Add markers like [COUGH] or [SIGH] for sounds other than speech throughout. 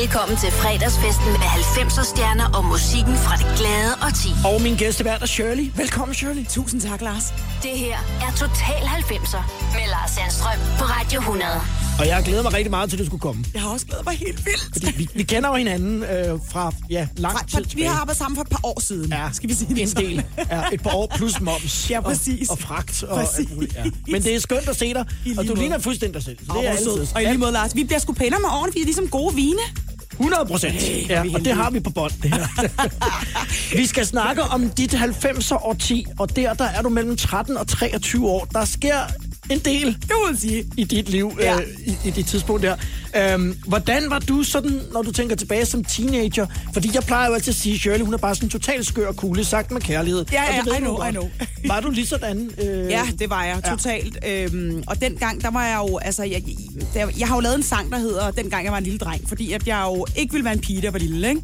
Velkommen til fredagsfesten med 90'er stjerner og musikken fra det glade og ti. Og min gæstevært er Shirley. Velkommen, Shirley. Tusind tak, Lars. Det her er Total 90'er med Lars Sandstrøm på Radio 100. Og jeg glæder mig rigtig meget til, at du skulle komme. Jeg har også glædet mig helt vildt. Fordi vi, vi kender jo hinanden øh, fra ja, lang Fra, tid fra, vi tilbage. har arbejdet sammen for et par år siden, Ja, skal vi sige det en sådan. del. Ja, et par år plus moms. Ja, præcis. Og, og fragt. Og Præcis. alt muligt, ja. Men det er skønt at se dig, og lige du måde. ligner fuldstændig dig selv. Det er altid. Og i lige måde, Lars, vi bliver sgu pænere med årene, vi er ligesom gode vine. 100 procent. Hey, Ja, og det har vi på bånd, det her. [LAUGHS] vi skal snakke om dit 90'er årti, og der, der er du mellem 13 og 23 år. Der sker en del Det må man sige. i dit liv, Ja. øh, i, i dit tidspunkt der. Øhm, hvordan var du sådan, når du tænker tilbage som teenager? Fordi jeg plejer jo altid at sige, Shirley, hun er bare sådan en total skør og kugle, sagt med kærlighed. Ja, ja, ved I know. I know. var du lige sådan? Øh, Ja, det var jeg Ja. totalt. Øhm, og dengang, der var jeg jo, altså, jeg, jeg, jeg har jo lavet en sang, der hedder Dengang jeg var en lille dreng, fordi at jeg jo ikke ville være en pige, der var lille, ikke?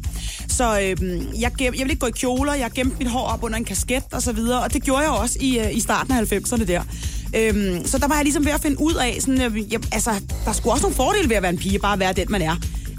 Så øhm, jeg, gem, jeg ville ikke gå i kjoler, jeg gemte mit hår op under en kasket og så videre, og det gjorde jeg også i, øh, i starten af 90'erne der. Øhm, så der var jeg ligesom ved at finde ud af, sådan, øh, jeg, altså, der skulle også nogle fordele ved at være en pige, bare at være den, man er.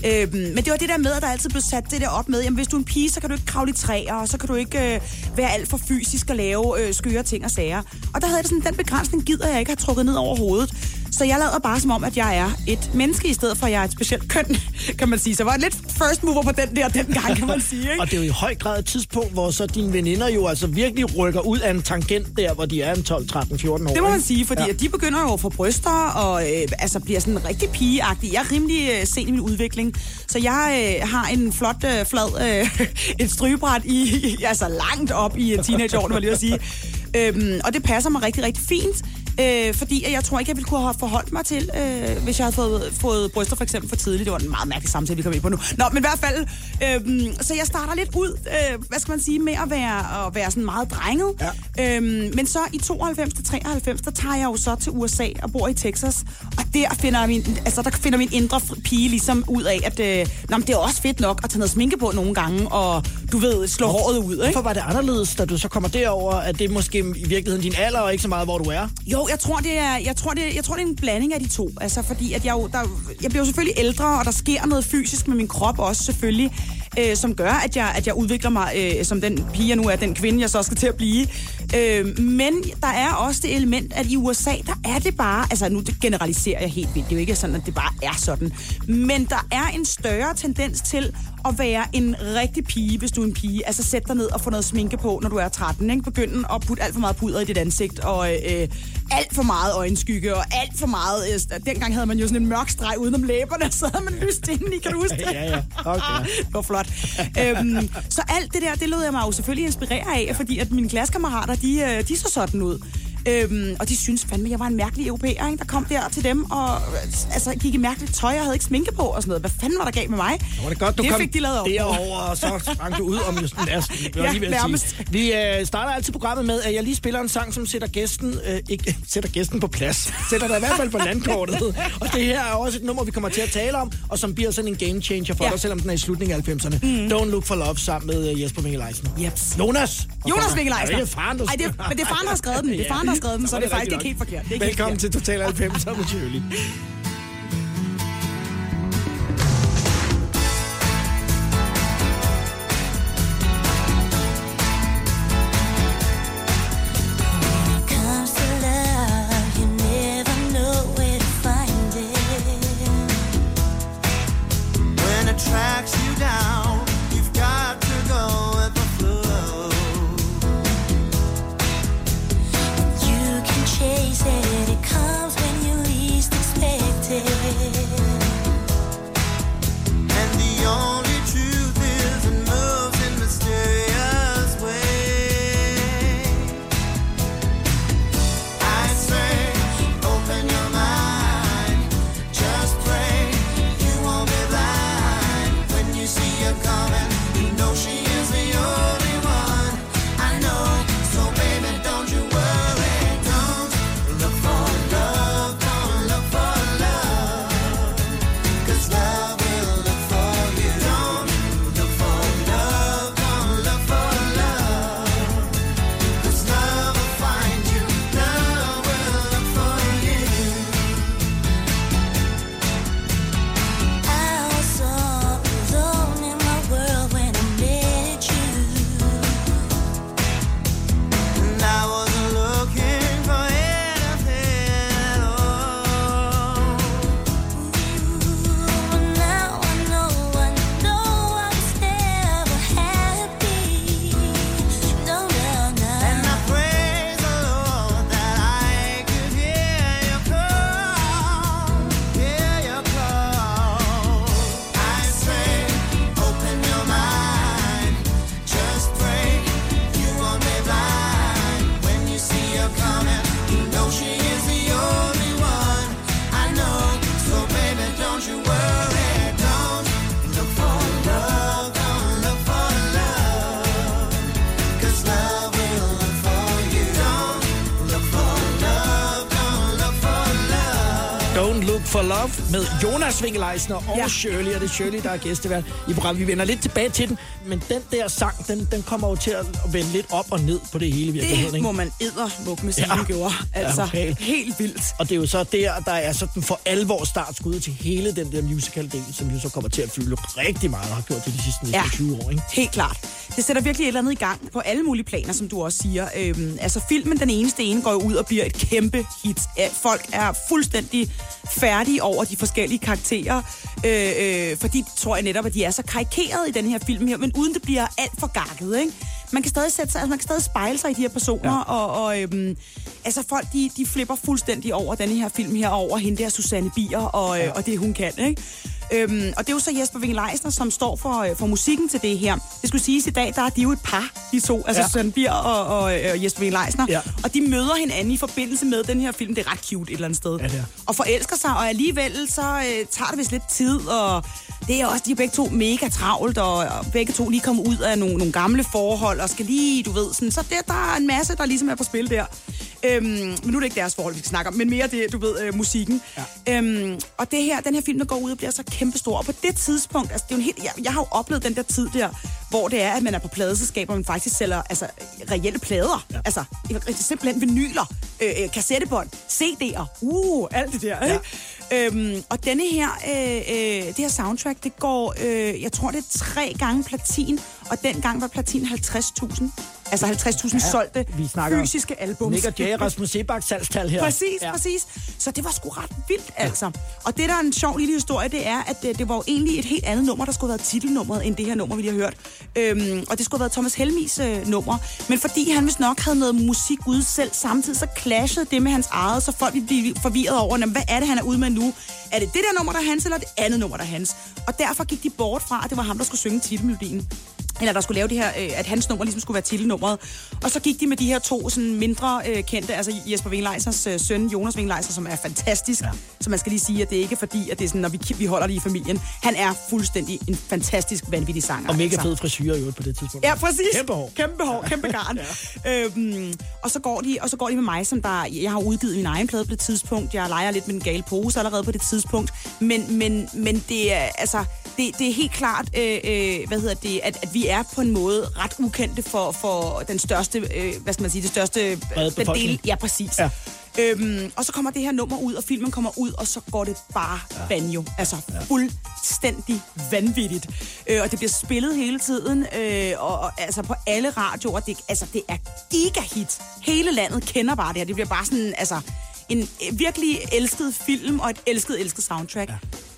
Øhm, men det var det der med, at der altid blev sat det der op med, jamen hvis du er en pige, så kan du ikke kravle i træer, og så kan du ikke øh, være alt for fysisk og lave øh, skøre ting og sager. Og der havde jeg det sådan, den begrænsning gider jeg ikke have trukket ned over hovedet. Så jeg lader bare som om, at jeg er et menneske, i stedet for at jeg er et specielt køn, [LAUGHS] kan man sige. Så jeg var lidt first mover på den der dengang, kan man sige. Ikke? [LAUGHS] Og det er jo i høj grad et tidspunkt, hvor så dine veninder jo altså virkelig rykker ud af en tangent der, hvor de er en 12, 13, 14 år. Det må man sige, fordi Ja. de begynder jo at få bryster og øh, altså bliver sådan rigtig pigeagtig. Jeg er rimelig øh, sent i min udvikling, så jeg øh, har en flot, øh, flad, øh, [LAUGHS] et strygebræt i, altså langt op i teenageårene, var jeg lige at sige. Øhm, og det passer mig rigtig, rigtig fint. Øh, fordi jeg tror ikke, jeg ville kunne have forholdt mig til, øh, hvis jeg havde fået, fået bryster for eksempel for tidligt. Det var en meget mærkelig samtale, vi kom ind på nu. Nå, men i hvert fald, øh, så jeg starter lidt ud, øh, hvad skal man sige, med at være, at være sådan meget drenget. Ja. Øhm, men så i 92 til 93, der tager jeg jo så til USA og bor i Texas. Og der finder min, altså, der finder min indre pige ligesom ud af, at øh, nå, men det er også fedt nok at tage noget sminke på nogle gange, og du ved, slå håret ud, ikke? Hvorfor var det anderledes, da du så kommer derover, at det er måske i virkeligheden din alder, og ikke så meget, hvor du er? Jo, jeg tror, det er, jeg tror, det, jeg tror, det er en blanding af de to. Altså, fordi at jeg, jo, der, jeg bliver jo selvfølgelig ældre, og der sker noget fysisk med min krop også selvfølgelig, øh, som gør, at jeg, at jeg udvikler mig øh, som den pige, jeg nu er, den kvinde, jeg så skal til at blive. Øh, men der er også det element, at i USA, der er det bare, altså nu generaliserer jeg helt vildt, det er jo ikke sådan, at det bare er sådan, men der er en større tendens til at være en rigtig pige, hvis du er en pige. Altså sæt dig ned og få noget sminke på, når du er 13, ikke? Begynde at putte alt for meget puder i dit ansigt, og øh, alt for meget øjenskygge, og alt for meget... Øh, dengang havde man jo sådan en mørk streg udenom læberne, [LAUGHS] så havde man lyst indeni, kan du huske det? Ja, ja. Okay. [LAUGHS] det var flot. øhm, så alt det der, det lod jeg mig jo selvfølgelig inspirere af, fordi at mine klassekammerater, de, øh, de så sådan ud. Øhm, og de synes fandme, jeg var en mærkelig europæer, ikke? der kom der til dem og øh, altså, gik i mærkeligt tøj, jeg havde ikke sminke på og sådan noget. Hvad fanden var der galt med mig? Nu var det godt, du det kom fik de lavet derover, og så sprang du ud om just den der... Ja, lige nærmest. sige. Vi øh, starter altid programmet med, at jeg lige spiller en sang, som sætter gæsten, øh, ikke sætter gæsten på plads. Sætter dig i hvert fald på landkortet. og det her er også et nummer, vi kommer til at tale om, og som bliver sådan en game changer for Ja. dig, selvom den er i slutningen af 90'erne. Mm. Don't Look for Love sammen med øh, Jesper Mikkel Eisen. Jeps. Jonas! Jonas Mikkel Det er faren, der Ej, det, men det er faren, der har skrevet den. Det er faren, der skrevet den, så var det er faktisk rigtigt ikke helt nok. forkert. Det er ikke Velkommen til Total 90'er med Shirley. Med Jonas Winkelejsen og Ja. Shirley, og det er Shirley, der er gæstevært i programmet. Vi vender lidt tilbage til den, men den der sang, den, den kommer jo til at vende lidt op og ned på det hele virkeligheden. Det må man eddermuk med sige, Ja. gjorde. Altså, Ja, okay. helt vildt. Og det er jo så der, der er sådan for alvor startskud til hele den der musical-del, som jo så kommer til at fylde rigtig meget og har gjort det de sidste ja. 20 år. Ikke? Helt klart. Det sætter virkelig et eller andet i gang på alle mulige planer, som du også siger. Øhm, altså filmen, den eneste ene, går ud og bliver et kæmpe hit. Ja, Folk er fuldstændig færdige over de forskellige karakterer, øh, øh, fordi tror jeg netop, at de er så karikeret i den her film her, men uden det bliver alt for gakket, ikke? Man kan stadig sætte sig, altså man kan stadig spejle sig i de her personer, ja. og, og øhm, altså folk, de, de flipper fuldstændig over den her film her, over hende der Susanne Bier, og, øh, og det hun kan, ikke? Øhm, og det er jo så Jesper Winge Leisner, som står for, øh, for musikken til det her. Det skulle siges i dag, der er de jo et par, de to, altså ja. Susanne Bier og, og øh, Jesper Winge Leisner. Ja. Og de møder hinanden i forbindelse med den her film. Det er ret cute et eller andet sted. Ja, det er. Og forelsker sig, og alligevel så øh, tager det vist lidt tid, og det er også, de er begge to mega travlt, og, og begge to lige kommet ud af nogle, nogle gamle forhold, og skal lige, du ved, sådan, så der, der er en masse, der ligesom er på spil der. Øhm, men nu er det ikke deres forhold, vi snakker om, men mere det, du ved, øh, musikken. Ja. Øhm, og det her, den her film, der går ud og bliver så kæmpestor. Og på det tidspunkt, altså det er jo en helt, jeg, jeg har jo oplevet den der tid der, hvor det er, at man er på pladeselskaber, og man faktisk sælger altså, reelle plader. Ja. Altså simpelthen vinyler, øh, øh, kassettebånd, CD'er, uh, alt det der. Ikke? Øhm, og denne her, øh, øh, det her soundtrack, det går, øh, jeg tror det er tre gange platin, og dengang var platin 50.000. Altså 50.000 ja, solgte vi fysiske albums. Nick og Jay Rasmus Sebak salgstal her. Præcis, ja. Ja. præcis. Så det var sgu ret vildt, altså. Og det, der er en sjov lille historie, det er, at det, det var jo egentlig et helt andet nummer, der skulle have været titelnummeret, end det her nummer, vi lige har hørt. Øhm, og det skulle have været Thomas Helmis øh, nummer. Men fordi han vist nok havde noget musik ude selv samtidig, så clashede det med hans eget, så folk blive forvirret over, "Jamen, hvad er det, han er ude med nu? Er det det der nummer, der er hans, eller det andet nummer, der er hans? Og derfor gik de bort fra, at det var ham, der skulle synge titelmelodien eller der skulle lave det her, øh, at hans nummer ligesom skulle være titelnummeret. Og så gik de med de her to sådan mindre øh, kendte, altså Jesper Winglejsers øh, søn, Jonas Winglejser, som er fantastisk. Ja. Så man skal lige sige, at det ikke er fordi, at det er sådan, når vi, vi holder det i familien. Han er fuldstændig en fantastisk, vanvittig sanger. Og mega altså. fed frisyr i øvrigt på det tidspunkt. Ja, præcis. Kæmpe hår. Kæmpe hår, kæmpe garn. [LAUGHS] ja. øhm, og, så går de, og så går de med mig, som der... Jeg har udgivet min egen plade på det tidspunkt. Jeg leger lidt med en gal pose allerede på det tidspunkt. Men, men, men det er altså... Det, det er helt klart, øh, øh, hvad hedder det, at, at vi er på en måde ret ukendte for, for den største, øh, hvad skal man sige, det største... Brede den befolkning. ja, præcis. Ja. Øhm, og så kommer det her nummer ud, og filmen kommer ud, og så går det bare ja. banjo. Altså ja. fuldstændig vanvittigt. Øh, og det bliver spillet hele tiden, øh, og, og altså på alle radioer. Det, altså, det er giga-hit. Hele landet kender bare det her. Det bliver bare sådan, altså, en øh, virkelig elsket film, og et elsket, elsket soundtrack. Ja.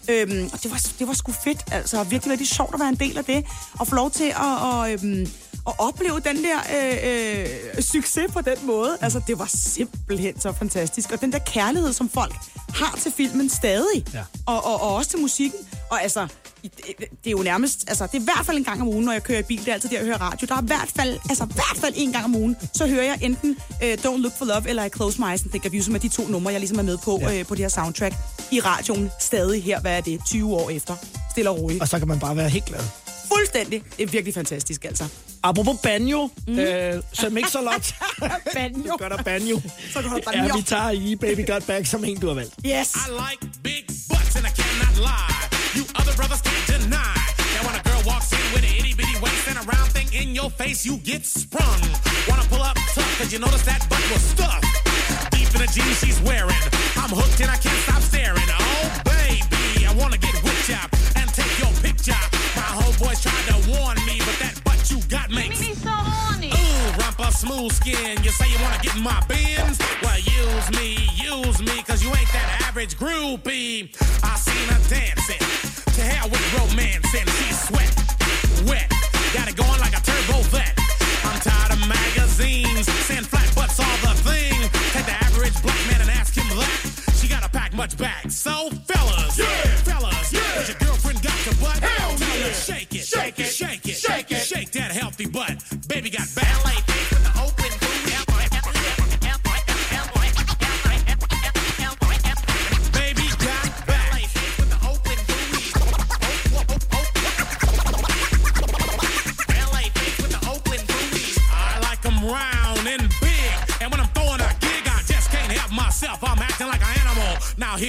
Øhm, og det var, det var sgu fedt, altså virkelig, virkelig sjovt at være en del af det, og få lov til at, og, øhm, at opleve den der øh, øh, succes på den måde. Altså, det var simpelthen så fantastisk. Og den der kærlighed, som folk har til filmen stadig, Ja. og, og, og også til musikken. Og altså, det, er jo nærmest, altså det er i hvert fald en gang om ugen, når jeg kører i bil, det er altid der, jeg hører radio. Der er i hvert fald, altså i hvert fald en gang om ugen, så hører jeg enten uh, Don't Look for Love, eller I Close My Eyes and Think of You, som er de to numre, jeg ligesom er med på, Ja. øh, på det her soundtrack i radioen. Stadig her, hvad er det, 20 år efter. Stille og roligt. Og så kan man bare være helt glad. Fuldstændig. Det er virkelig fantastisk, altså. Apropos banjo, mm. øh, så Mix-a-Lot. [LAUGHS] Banjo. Gør der banjo. Så gør der banjo. Ja, vi tager i Baby Got Back som en, du har valgt. Yes. I like big butts and I cannot lie. You other brothers can't deny. Now when a girl walks in with an itty bitty waist and a round thing in your face, you get sprung. Wanna pull up tough cause you notice that butt was stuffed. Deep in the jeans she's wearing. I'm hooked and I can't stop staring. Oh baby, wanna get whipped up and take your picture. My homeboys tried to warn me, but that butt you got makes me so horny. Ooh, rumpa smooth skin. You say you wanna get in my bins? Well, use me, use me, cause you ain't that average groupie. I seen her dancing. To hell with romance and she's sweat, wet. Got it going like a turbo vet. I'm tired of magazines saying flat butts all the thing. Take the average black man and ask him that. She gotta pack much back. So, fellas, fellas,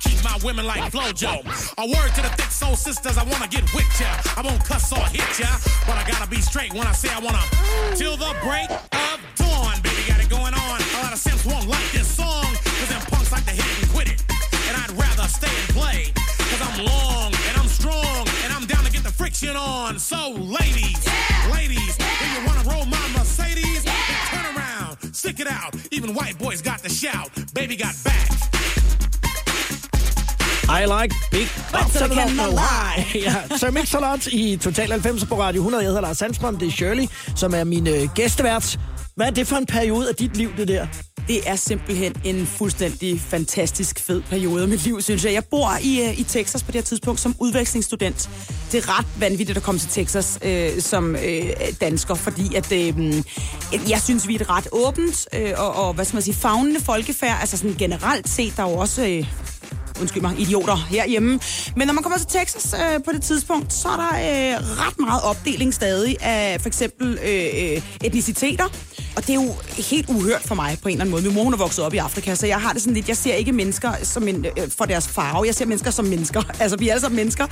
keep my women like Flojo. A word to the thick soul sisters, I wanna get with ya. I won't cuss or hit ya, but I gotta be straight when I say I wanna. Till the break of dawn, baby, got it going on. A lot of simps won't like this song, cause them punks like to hit it and quit it. And I'd rather stay and play, cause I'm long and I'm strong, and I'm down to get the friction on. So, ladies, ladies, if you wanna roll my Mercedes, then turn around, stick it out. Even white boys got the shout. Baby got back. I like big But so can lie. ja, så mix lot i Total 90 på Radio 100. Jeg hedder Lars Sandstrøm, det er Shirley, som er min øh, gæstevært. Hvad er det for en periode af dit liv, det der? Det er simpelthen en fuldstændig fantastisk fed periode af mit liv, synes jeg. Jeg bor i, øh, i Texas på det her tidspunkt som udvekslingsstudent. Det er ret vanvittigt at komme til Texas øh, som øh, dansker, fordi at, øh, jeg synes, vi er et ret åbent øh, og, og, hvad skal man sige, fagnende folkefærd. Altså sådan generelt set, der er jo også... Øh, undskyld mig, idioter herhjemme. Men når man kommer til Texas øh, på det tidspunkt, så er der øh, ret meget opdeling stadig af for eksempel øh, øh etniciteter. Og det er jo helt uhørt for mig på en eller anden måde. Min mor hun er vokset op i Afrika, så jeg har det sådan lidt, jeg ser ikke mennesker som en, øh, for deres farve, jeg ser mennesker som mennesker. [LAUGHS] Altså, vi er alle sammen mennesker.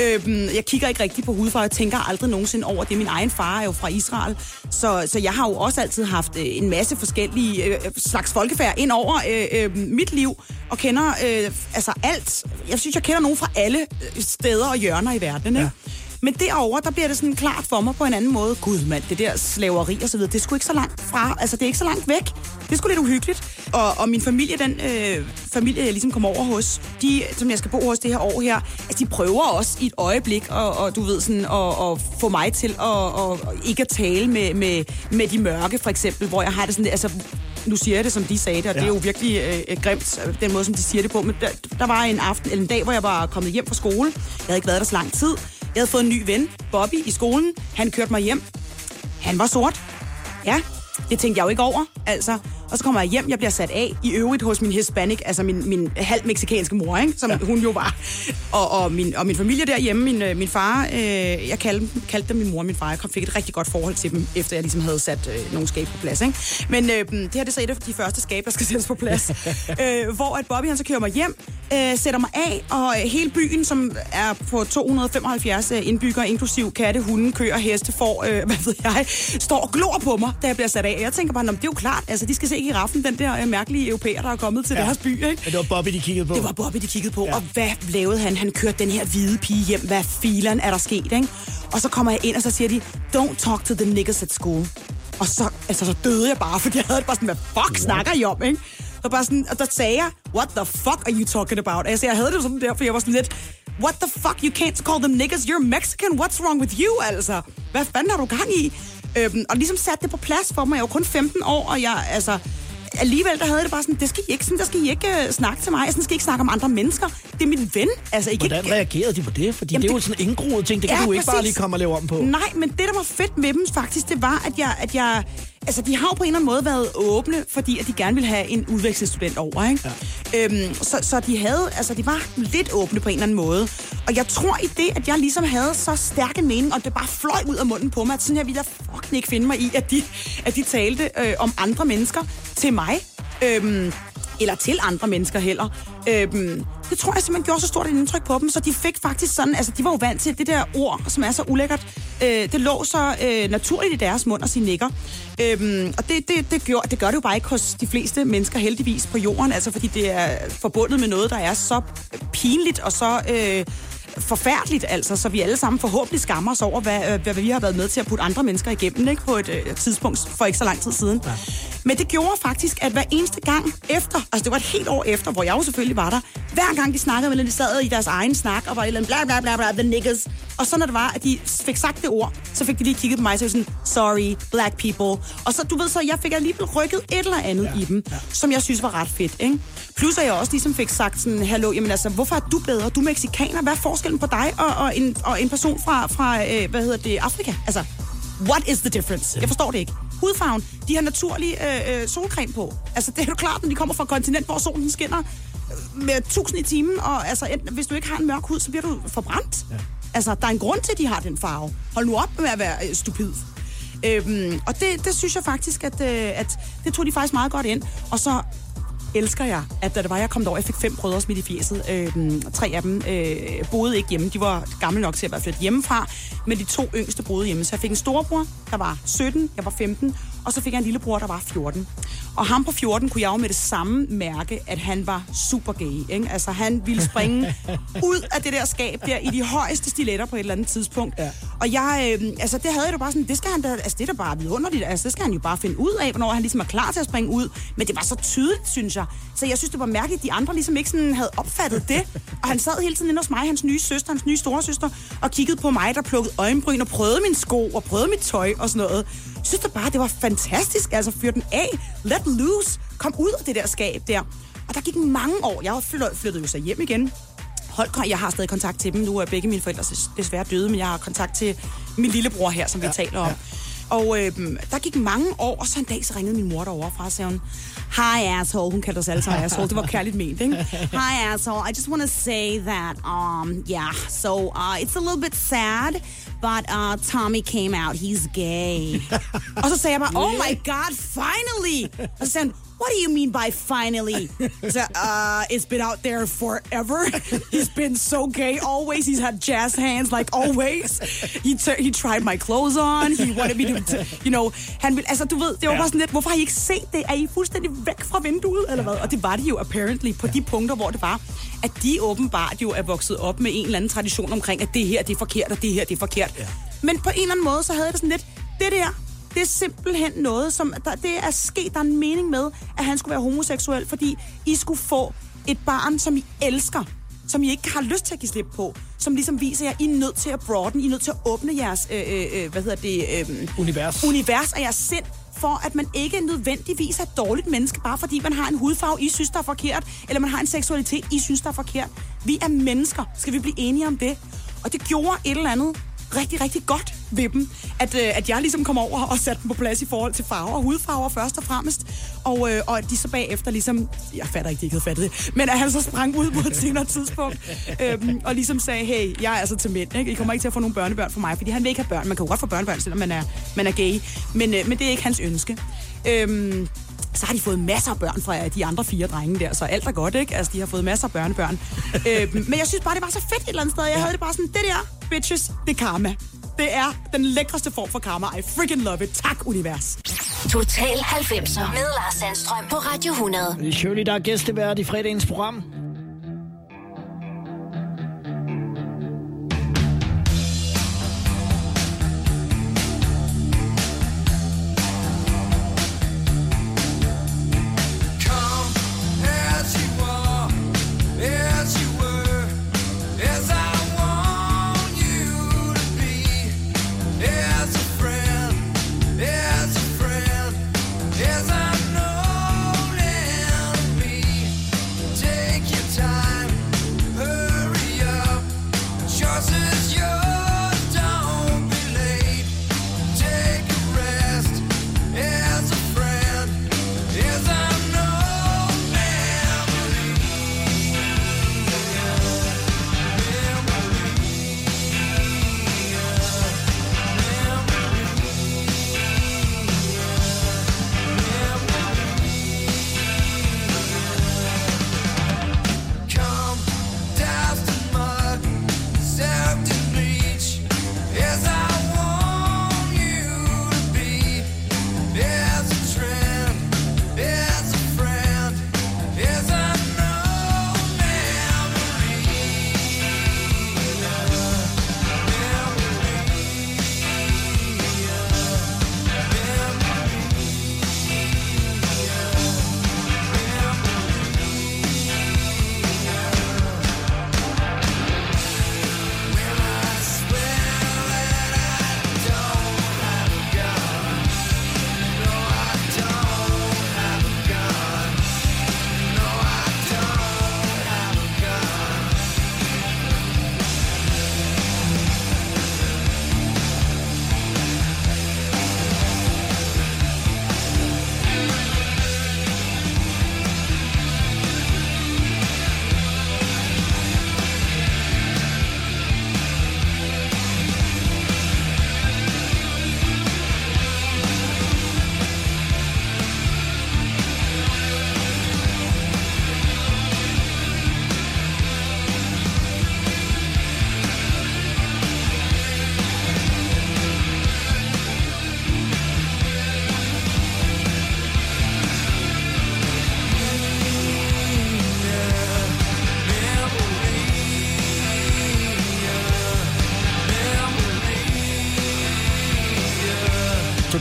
Øh, jeg kigger ikke rigtig på hudfarve, jeg tænker aldrig nogensinde over det. Min egen far er jo fra Israel, så, så jeg har jo også altid haft øh, en masse forskellige øh, øh slags folkefærd ind over øh, øh, mit liv, og kender øh, altså alt. Jeg synes, jeg kender nogen fra alle øh, steder og hjørner i verden, ikke? Ja. Men derover der bliver det sådan klart for mig på en anden måde. Gud mand, det der slaveri og så videre, det er sgu ikke så langt fra, altså det er ikke så langt væk. Det er sgu lidt uhyggeligt. Og, og min familie, den øh, familie, jeg ligesom kom over hos, de, som jeg skal bo hos det her år her, altså de prøver også i et øjeblik, og, og du ved sådan, at, at få mig til at og, ikke at tale med, med, med de mørke, for eksempel, hvor jeg har det sådan, altså nu siger jeg det, som de sagde det, og ja. det er jo virkelig øh, grimt, øh, den måde, som de siger det på. Men der, der var en aften, eller en dag, hvor jeg var kommet hjem fra skole. Jeg havde ikke været der så lang tid. Jeg havde fået en ny ven, Bobby, i skolen. Han kørte mig hjem. Han var sort. Ja, det tænkte jeg jo ikke over, altså. Og så kommer jeg hjem, jeg bliver sat af, i øvrigt hos min hispanic, altså min, min halv meksikanske mor, ikke? som ja. hun jo var. Og, og, min, og min familie derhjemme, min, øh, min far, øh, jeg kaldte, kaldte dem min mor og min far, jeg fik et rigtig godt forhold til dem, efter jeg ligesom havde sat øh, nogle skab på plads. Ikke? Men øh, det her det er så et af de første skab, der skal sættes på plads. [LAUGHS] øh, hvor at Bobby han så kører mig hjem, øh, sætter mig af, og hele byen, som er på 275 indbyggere, inklusiv katte, hunde, køer, heste, får, øh, [LAUGHS] hvad ved jeg, står og glor på mig, da jeg bliver sat af. Jeg tænker bare, "Nå, men det er jo klart, altså de skal se giraffen, den der øh, mærkelige europæer, der er kommet til ja. deres by, ikke? Men det var Bobby, de kiggede på. Det var Bobby, de kiggede på. Ja. Og hvad lavede han? Han kørte den her hvide pige hjem. Hvad filan er der sket, ikke? Og så kommer jeg ind, og så siger de, don't talk to the niggas at school. Og så, altså, så døde jeg bare, [LAUGHS] fordi jeg havde det bare sådan, hvad fuck snakker I om, ikke? Og, bare sådan, og der sagde jeg, what the fuck are you talking about? Altså, jeg havde det sådan der, for jeg var sådan lidt, what the fuck, you can't call them niggas, you're Mexican, what's wrong with you, altså? Hvad fanden har du gang i? Øhm, og ligesom satte det på plads for mig. Jeg var kun 15 år, og jeg, altså, alligevel der havde det bare sådan, det skal I ikke, sådan, der skal I ikke uh, snakke til mig, sådan skal I ikke snakke om andre mennesker. Det er min ven. Altså, ikke, Hvordan reagerede de på det? Fordi Jamen, det er jo sådan en indgroet ting, det kan Ja, du ikke bare præcis. lige komme og lave om på. Nej, men det, der var fedt med dem faktisk, det var, at jeg, at jeg altså, de har jo på en eller anden måde været åbne, fordi at de gerne ville have en udvekslingsstudent over, ikke? Ja. Øhm, så, så de havde, altså, de var lidt åbne på en eller anden måde. Og jeg tror i det, at jeg ligesom havde så stærk en mening, og det bare fløj ud af munden på mig, at sådan her ville jeg fucking ikke finde mig i, at de, at de talte øh, om andre mennesker til mig. Øhm, eller til andre mennesker heller. Øhm, det tror jeg simpelthen gjorde så stort et indtryk på dem, så de fik faktisk sådan, altså de var jo vant til det der ord, som er så ulækkert. Øh, det lå så øh, naturligt i deres mund og sine nikker. Øhm, og det, det, det, gjorde, det gør det jo bare ikke hos de fleste mennesker heldigvis på jorden, altså fordi det er forbundet med noget, der er så pinligt og så... Øh, forfærdeligt, altså, så vi alle sammen forhåbentlig skammer os over, hvad, øh, hvad vi har været med til at putte andre mennesker igennem ikke, på et øh, tidspunkt for ikke så lang tid siden. Ja. Men det gjorde faktisk, at hver eneste gang efter, altså det var et helt år efter, hvor jeg jo selvfølgelig var der, hver gang de snakkede med, de sad i deres egen snak, og var et eller andet bla bla bla bla, the niggas. Og så når det var, at de fik sagt det ord, så fik de lige kigget på mig, så var sådan, sorry, black people. Og så, du ved så, jeg fik alligevel rykket et eller andet ja. i dem, ja. som jeg synes var ret fedt, ikke? Plus at jeg også ligesom fik sagt sådan, hallo, jamen altså, hvorfor er du bedre? Du er mexikaner, hvad er forskellen på dig og, og, en, og en person fra, fra øh, hvad hedder det, Afrika? Altså, what is the difference? Jeg forstår det ikke. hudfarven. De har naturlig øh, øh, solcreme på. Altså, det er jo klart, når de kommer fra et kontinent, hvor solen skinner øh, med 1000 i timen, og altså, enten, hvis du ikke har en mørk hud, så bliver du forbrændt. Ja. Altså, der er en grund til, at de har den farve. Hold nu op med at være øh, stupid. Øhm, og det, det synes jeg faktisk, at, øh, at det tog de faktisk meget godt ind. Og så elsker jeg, at da det var, jeg kom derover, jeg fik fem brødre smidt i fjeset. Øh, tre af dem øh, boede ikke hjemme. De var gamle nok til at være flyttet hjemmefra. Men de to yngste boede hjemme. Så jeg fik en storebror, der var 17, jeg var 15. Og så fik jeg en lillebror, der var 14. Og ham på 14 kunne jeg jo med det samme mærke, at han var super gay. Ikke? Altså, han ville springe [LAUGHS] ud af det der skab der i de højeste stiletter på et eller andet tidspunkt. Ja. Og jeg, øh, altså, det havde jeg da bare sådan, det skal han da, altså, det er da bare vidunderligt. Altså, det skal han jo bare finde ud af, hvornår han ligesom er klar til at springe ud. Men det var så tydeligt, synes jeg. Så jeg synes, det var mærkeligt, at de andre ligesom ikke sådan havde opfattet det. [LAUGHS] Og han sad hele tiden inde hos mig, hans nye søster, hans nye storesøster, og kiggede på mig, der plukkede øjenbryn og prøvede min sko og prøvede mit tøj og sådan noget. Synes da bare, det var fantastisk. Altså, fyr den af. Let loose. Kom ud af det der skab der. Og der gik mange år. Jeg flyttede, jo så hjem igen. Hold, jeg har stadig kontakt til dem. Nu er begge mine forældre des- desværre døde, men jeg har kontakt til min lillebror her, som vi ja, taler om. Ja. Og øh, der gik mange år, og så en dag så ringede min mor derovre fra, og sagde hun, Hi asshole, hun kaldte os alle sammen asshole, det var kærligt ment, ikke? [LAUGHS] Hi asshole, I just want to say that, um, yeah, so uh, it's a little bit sad, but uh, Tommy came out, he's gay. [LAUGHS] og så sagde jeg bare, oh my god, finally! Og så sagde han, What do you mean by finally? So, uh, it's been out there forever. He's been so gay always. He's had jazz hands like always. He, t- he tried my clothes on. He wanted me to, t- you know. Han vil, altså, du ved, det var bare sådan lidt, hvorfor har I ikke set det? Er I fuldstændig væk fra vinduet, eller hvad? Og det var de jo apparently på de punkter, hvor det var, at de åbenbart jo er vokset op med en eller anden tradition omkring, at det her, det er forkert, og det her, det er forkert. Men på en eller anden måde, så havde jeg det sådan lidt, det der, det er simpelthen noget, som der, det er sket, der er en mening med, at han skulle være homoseksuel, fordi I skulle få et barn, som I elsker, som I ikke har lyst til at give slip på, som ligesom viser jer, I er nødt til at broaden, I er nødt til at åbne jeres, øh, øh, hvad hedder det, øh, Univers. univers af jeres sind, for at man ikke nødvendigvis er et dårligt menneske, bare fordi man har en hudfarve, I synes, der er forkert, eller man har en seksualitet, I synes, der er forkert. Vi er mennesker. Skal vi blive enige om det? Og det gjorde et eller andet rigtig, rigtig godt ved dem, at, øh, at jeg ligesom kom over og satte dem på plads i forhold til farver og hudfarver først og fremmest, og, øh, og at de så bagefter ligesom, jeg fatter ikke, de ikke havde fattet det, men at han så sprang ud på et [LAUGHS] senere tidspunkt, øhm, og ligesom sagde, hey, jeg er altså til mænd, ikke? I kommer ikke til at få nogle børnebørn for mig, fordi han vil ikke have børn. Man kan jo godt få børnebørn, selvom man er, man er gay, men, øh, men det er ikke hans ønske. Øhm, så har de fået masser af børn fra de andre fire drenge der, så alt er godt, ikke? Altså, de har fået masser af børnebørn. [LAUGHS] øh, men jeg synes bare, det var så fedt et eller andet sted. Jeg havde det bare sådan, det der, bitches, det er karma. Det er den lækreste form for karma. I freaking love it. Tak, univers. Total 90'er med Lars Sandstrøm på Radio 100. Det er Shirley, der er gæstevært i fredagens program.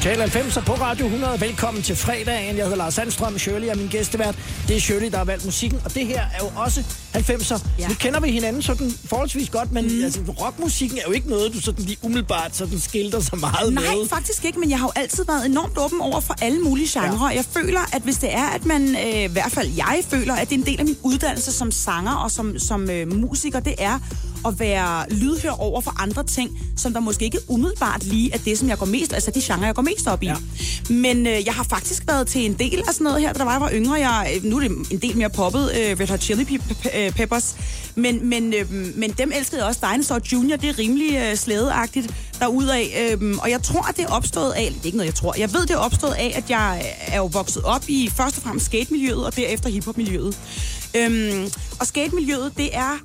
Total 90 på Radio 100. Velkommen til fredagen. Jeg hedder Lars Sandstrøm. Shirley er min gæstevært. Det er Shirley, der har valgt musikken. Og det her er jo også 90'er. Ja. Nu kender vi hinanden sådan forholdsvis godt, men mm. altså, rockmusikken er jo ikke noget, du sådan lige umiddelbart sådan skilter så meget Nej, med. faktisk ikke, men jeg har jo altid været enormt åben over for alle mulige genrer. Ja. Jeg føler, at hvis det er, at man, øh, i hvert fald jeg føler, at det er en del af min uddannelse som sanger og som, som øh, musiker, det er at være lydhør over for andre ting, som der måske ikke umiddelbart lige er det, som jeg går mest, altså de genrer, jeg går mest op i. Ja. Men øh, jeg har faktisk været til en del af sådan noget her, da der var, jeg var yngre. Jeg, øh, nu er det en del mere poppet, øh, Red Hot Chili øh, Peppers. Men, men, øh, men dem elskede jeg også. Dinosaur Junior, det er rimelig øh, slædeagtigt derudad. Øh, og jeg tror, at det er opstået af, det er ikke noget, jeg tror, jeg ved, det er opstået af, at jeg er jo vokset op i først og fremmest skate-miljøet, og derefter hiphop-miljøet. Øhm, og skate-miljøet, det er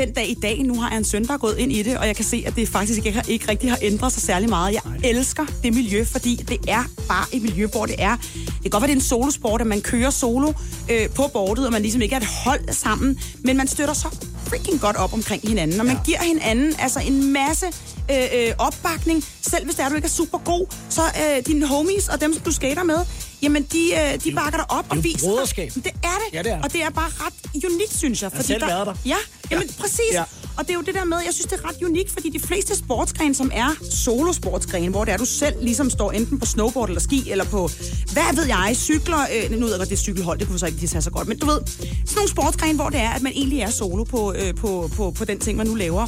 den dag i dag, nu har jeg en søn, der er gået ind i det, og jeg kan se, at det faktisk ikke, ikke rigtig har ændret sig særlig meget. Jeg elsker det miljø, fordi det er bare et miljø, hvor det er... Det kan godt være, det er en solosport, at man kører solo øh, på bordet, og man ligesom ikke er et hold sammen, men man støtter så freaking godt op omkring hinanden, og man giver hinanden altså en masse øh, øh, opbakning, selv hvis det er, du ikke er super god, så øh, dine homies og dem, som du skater med, jamen de, øh, de bakker dig op og jo viser dig. Det er det. Ja, det er. Og det er bare ret unikt, synes jeg. har selv været der. Ja, jamen ja. præcis. Ja. Ja. Og det er jo det der med, jeg synes, det er ret unikt, fordi de fleste sportsgrene, som er solosportsgrene, hvor det er, du selv ligesom står enten på snowboard eller ski, eller på, hvad ved jeg, cykler, øh, nu ved jeg godt, det er cykelhold, det kunne så ikke lige tage så godt, men du ved, sådan nogle sportsgrene, hvor det er, at man egentlig er solo på, øh, på, på, på den ting, man nu laver.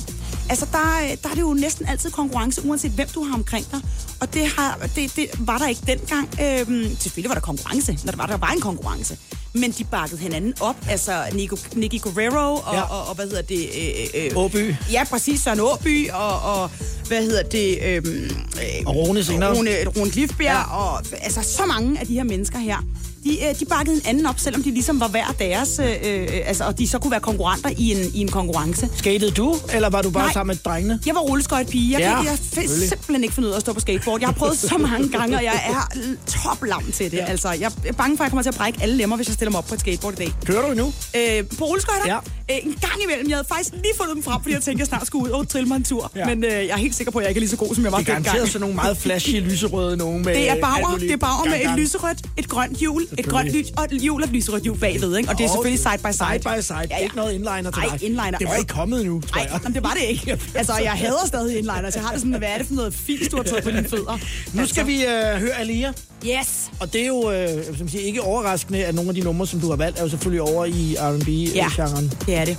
Altså, der, øh, der er det jo næsten altid konkurrence, uanset hvem du har omkring dig. Og det, har, det, det var der ikke dengang. Øhm, selvfølgelig var der konkurrence, når der var, der var en konkurrence. Men de bakkede hinanden op. Altså Nico, Nicky Guerrero og, Ja. ja. og, og, hvad hedder det? Øh, øh, Åby. Ja, præcis. Søren Åby og, og hvad hedder det? Øhm, øh, Og Rune senere. Rune, Rune Glifbjerg ja. og altså så mange af de her mennesker her. De, øh, de bakkede en anden op, selvom de ligesom var hver deres, øh, øh, altså, og de så kunne være konkurrenter i en, i en konkurrence. Skatede du, eller var du bare Nej. sammen med drengene? Jeg var rulleskøjtpige. Jeg, Ja, kan, jeg selvfølgelig. simpelthen ikke finde ud af at stå på skateboard. Jeg har prøvet så mange gange, og jeg er toplam til det. Ja. Altså, jeg er bange for, at jeg kommer til at brække alle lemmer, hvis jeg stiller mig op på et skateboard i dag. Kører du endnu? Øh, på rulleskøjter? Ja. Øh, en gang imellem. Jeg havde faktisk lige fundet dem frem, fordi jeg tænkte, at jeg snart skulle ud og trille mig en tur. Ja. Men øh, jeg er helt sikker på, at jeg ikke er lige så god, som jeg var Det er dengang. garanteret sådan nogle meget flashy, lyserøde nogen med Det er bager, muligt det er bager med et lyserødt, et grønt hjul, et grønt lys, og et hjul og et lyserødt hjul bagved, ikke? Og det er selvfølgelig side by side. Side by side. Ja, ja. Ikke noget inliner til dig. inliner. Det var ikke kommet nu, tror Nej, jeg. jamen, det var det ikke. [LAUGHS] Altså, jeg hader stadig inliners. Jeg har det sådan, hvad er det for noget fils, du har taget på dine [LAUGHS] fødder? Nu skal vi øh, høre Alia, Yes. og det er jo øh, som siger, ikke overraskende, at nogle af de numre, som du har valgt, er jo selvfølgelig over i Ja, R&B-genren. det er det.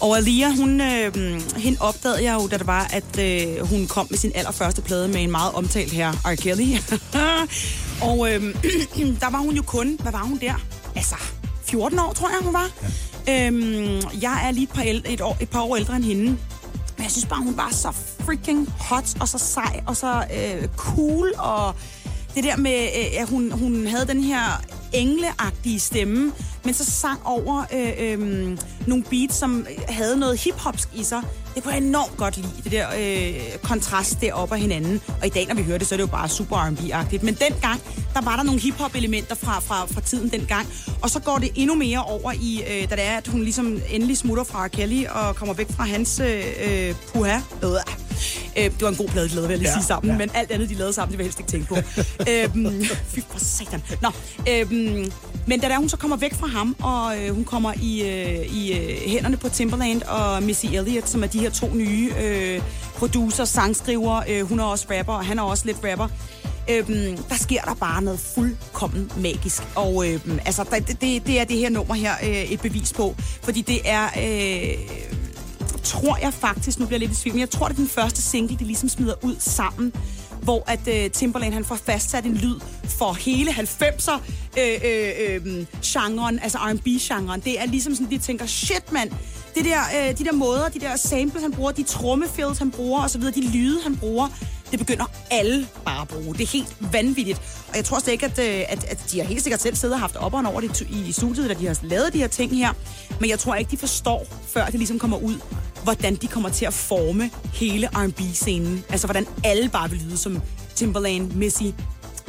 Og Alia, hun, øh, hende opdagede jeg jo, da det var, at øh, hun kom med sin allerførste plade med en meget omtalt her, R. Kelly. [LAUGHS] og øh, [CLEARS THROAT] der var hun jo kun, hvad var hun der? Altså, 14 år, tror jeg, hun var. Ja. Øhm, jeg er lige et par, ældre, et, år, et par år ældre end hende. Men jeg synes bare, hun var så freaking hot, og så sej, og så øh, cool, og det der med, øh, at hun, hun havde den her engleagtige stemme, men så sang over øh, øh, nogle beats, som havde noget hiphopsk i sig. Det kunne jeg enormt godt lide, det der øh, kontrast deroppe af hinanden. Og i dag, når vi hører det, så er det jo bare super R&B-agtigt. Men dengang, der var der nogle hiphop-elementer fra, fra, fra tiden dengang. Og så går det endnu mere over i, øh, da det er, at hun ligesom endelig smutter fra Kelly og kommer væk fra hans øh, øh puha. Øh, Øh, det var en god plade, de lavede, vil jeg lige Ja, sige sammen. ja. Men alt andet, de lavede sammen, det vil jeg helst ikke tænke på. [LAUGHS] øhm, fy for satan. Nå, øhm, men da der, hun så kommer væk fra ham, og øh, hun kommer i, øh, i øh, hænderne på Timberland og Missy Elliott, som er de her to nye øh, producer, sangskriver. Øh, hun er også rapper, og han er også lidt rapper. Øhm, der sker der bare noget fuldkommen magisk. Og øhm, altså, det, det, det er det her nummer her øh, et bevis på. Fordi det er... Øh, tror jeg faktisk, nu bliver jeg lidt i tvivl, men jeg tror, det er den første single, de ligesom smider ud sammen, hvor at øh, Timberland han får fastsat en lyd for hele 90'er øh, øh, øh, genren, altså R&B-genren. Det er ligesom sådan, de tænker, shit mand, det der, øh, de der måder, de der samples, han bruger, de trommefills, han bruger osv., de lyde, han bruger, det begynder alle bare at bruge. Det er helt vanvittigt. Og jeg tror slet ikke, at, øh, at, at de har helt sikkert selv siddet og haft opperen over det i, i studiet, da de har lavet de her ting her. Men jeg tror ikke, de forstår, før det ligesom kommer ud, hvordan de kommer til at forme hele R&B-scenen. Altså, hvordan alle bare vil lyde som Timberland, Missy,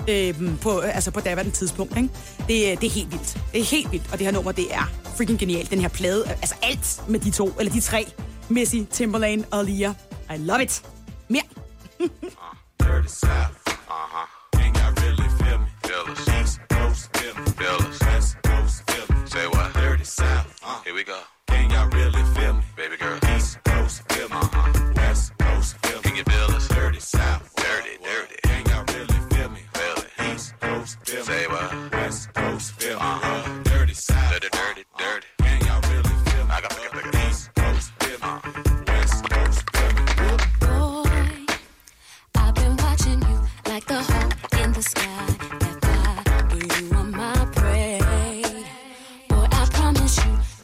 øhm, øh, på, altså på daværende tidspunkt. Ikke? Det, øh, det er helt vildt. Det er helt vildt, og det her nummer, det er freaking genialt. Den her plade, øh, altså alt med de to, eller de tre. Missy, Timberland og Lia. I love it. Mere. Dirty South. Uh-huh. Ain't I really feel me? Fellas. [LAUGHS] Fellas. West Coast, Fellas. Say what? Here we go.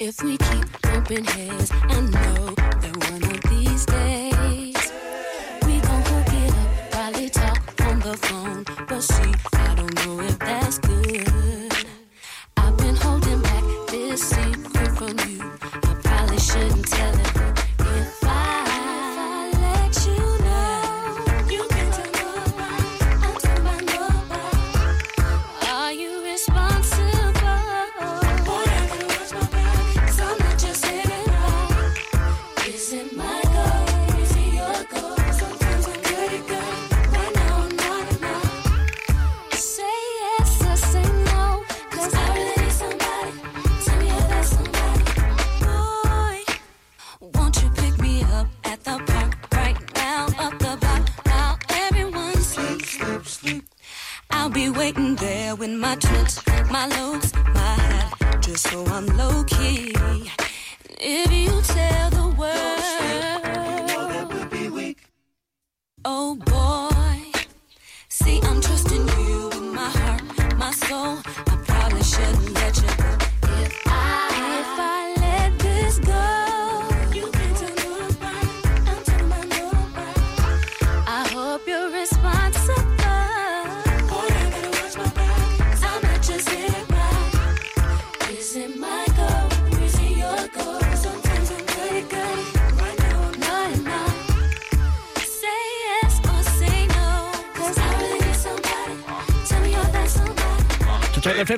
if we keep bumping heads and know that one of these days we gon' hook it up. Probably talk on the phone, but she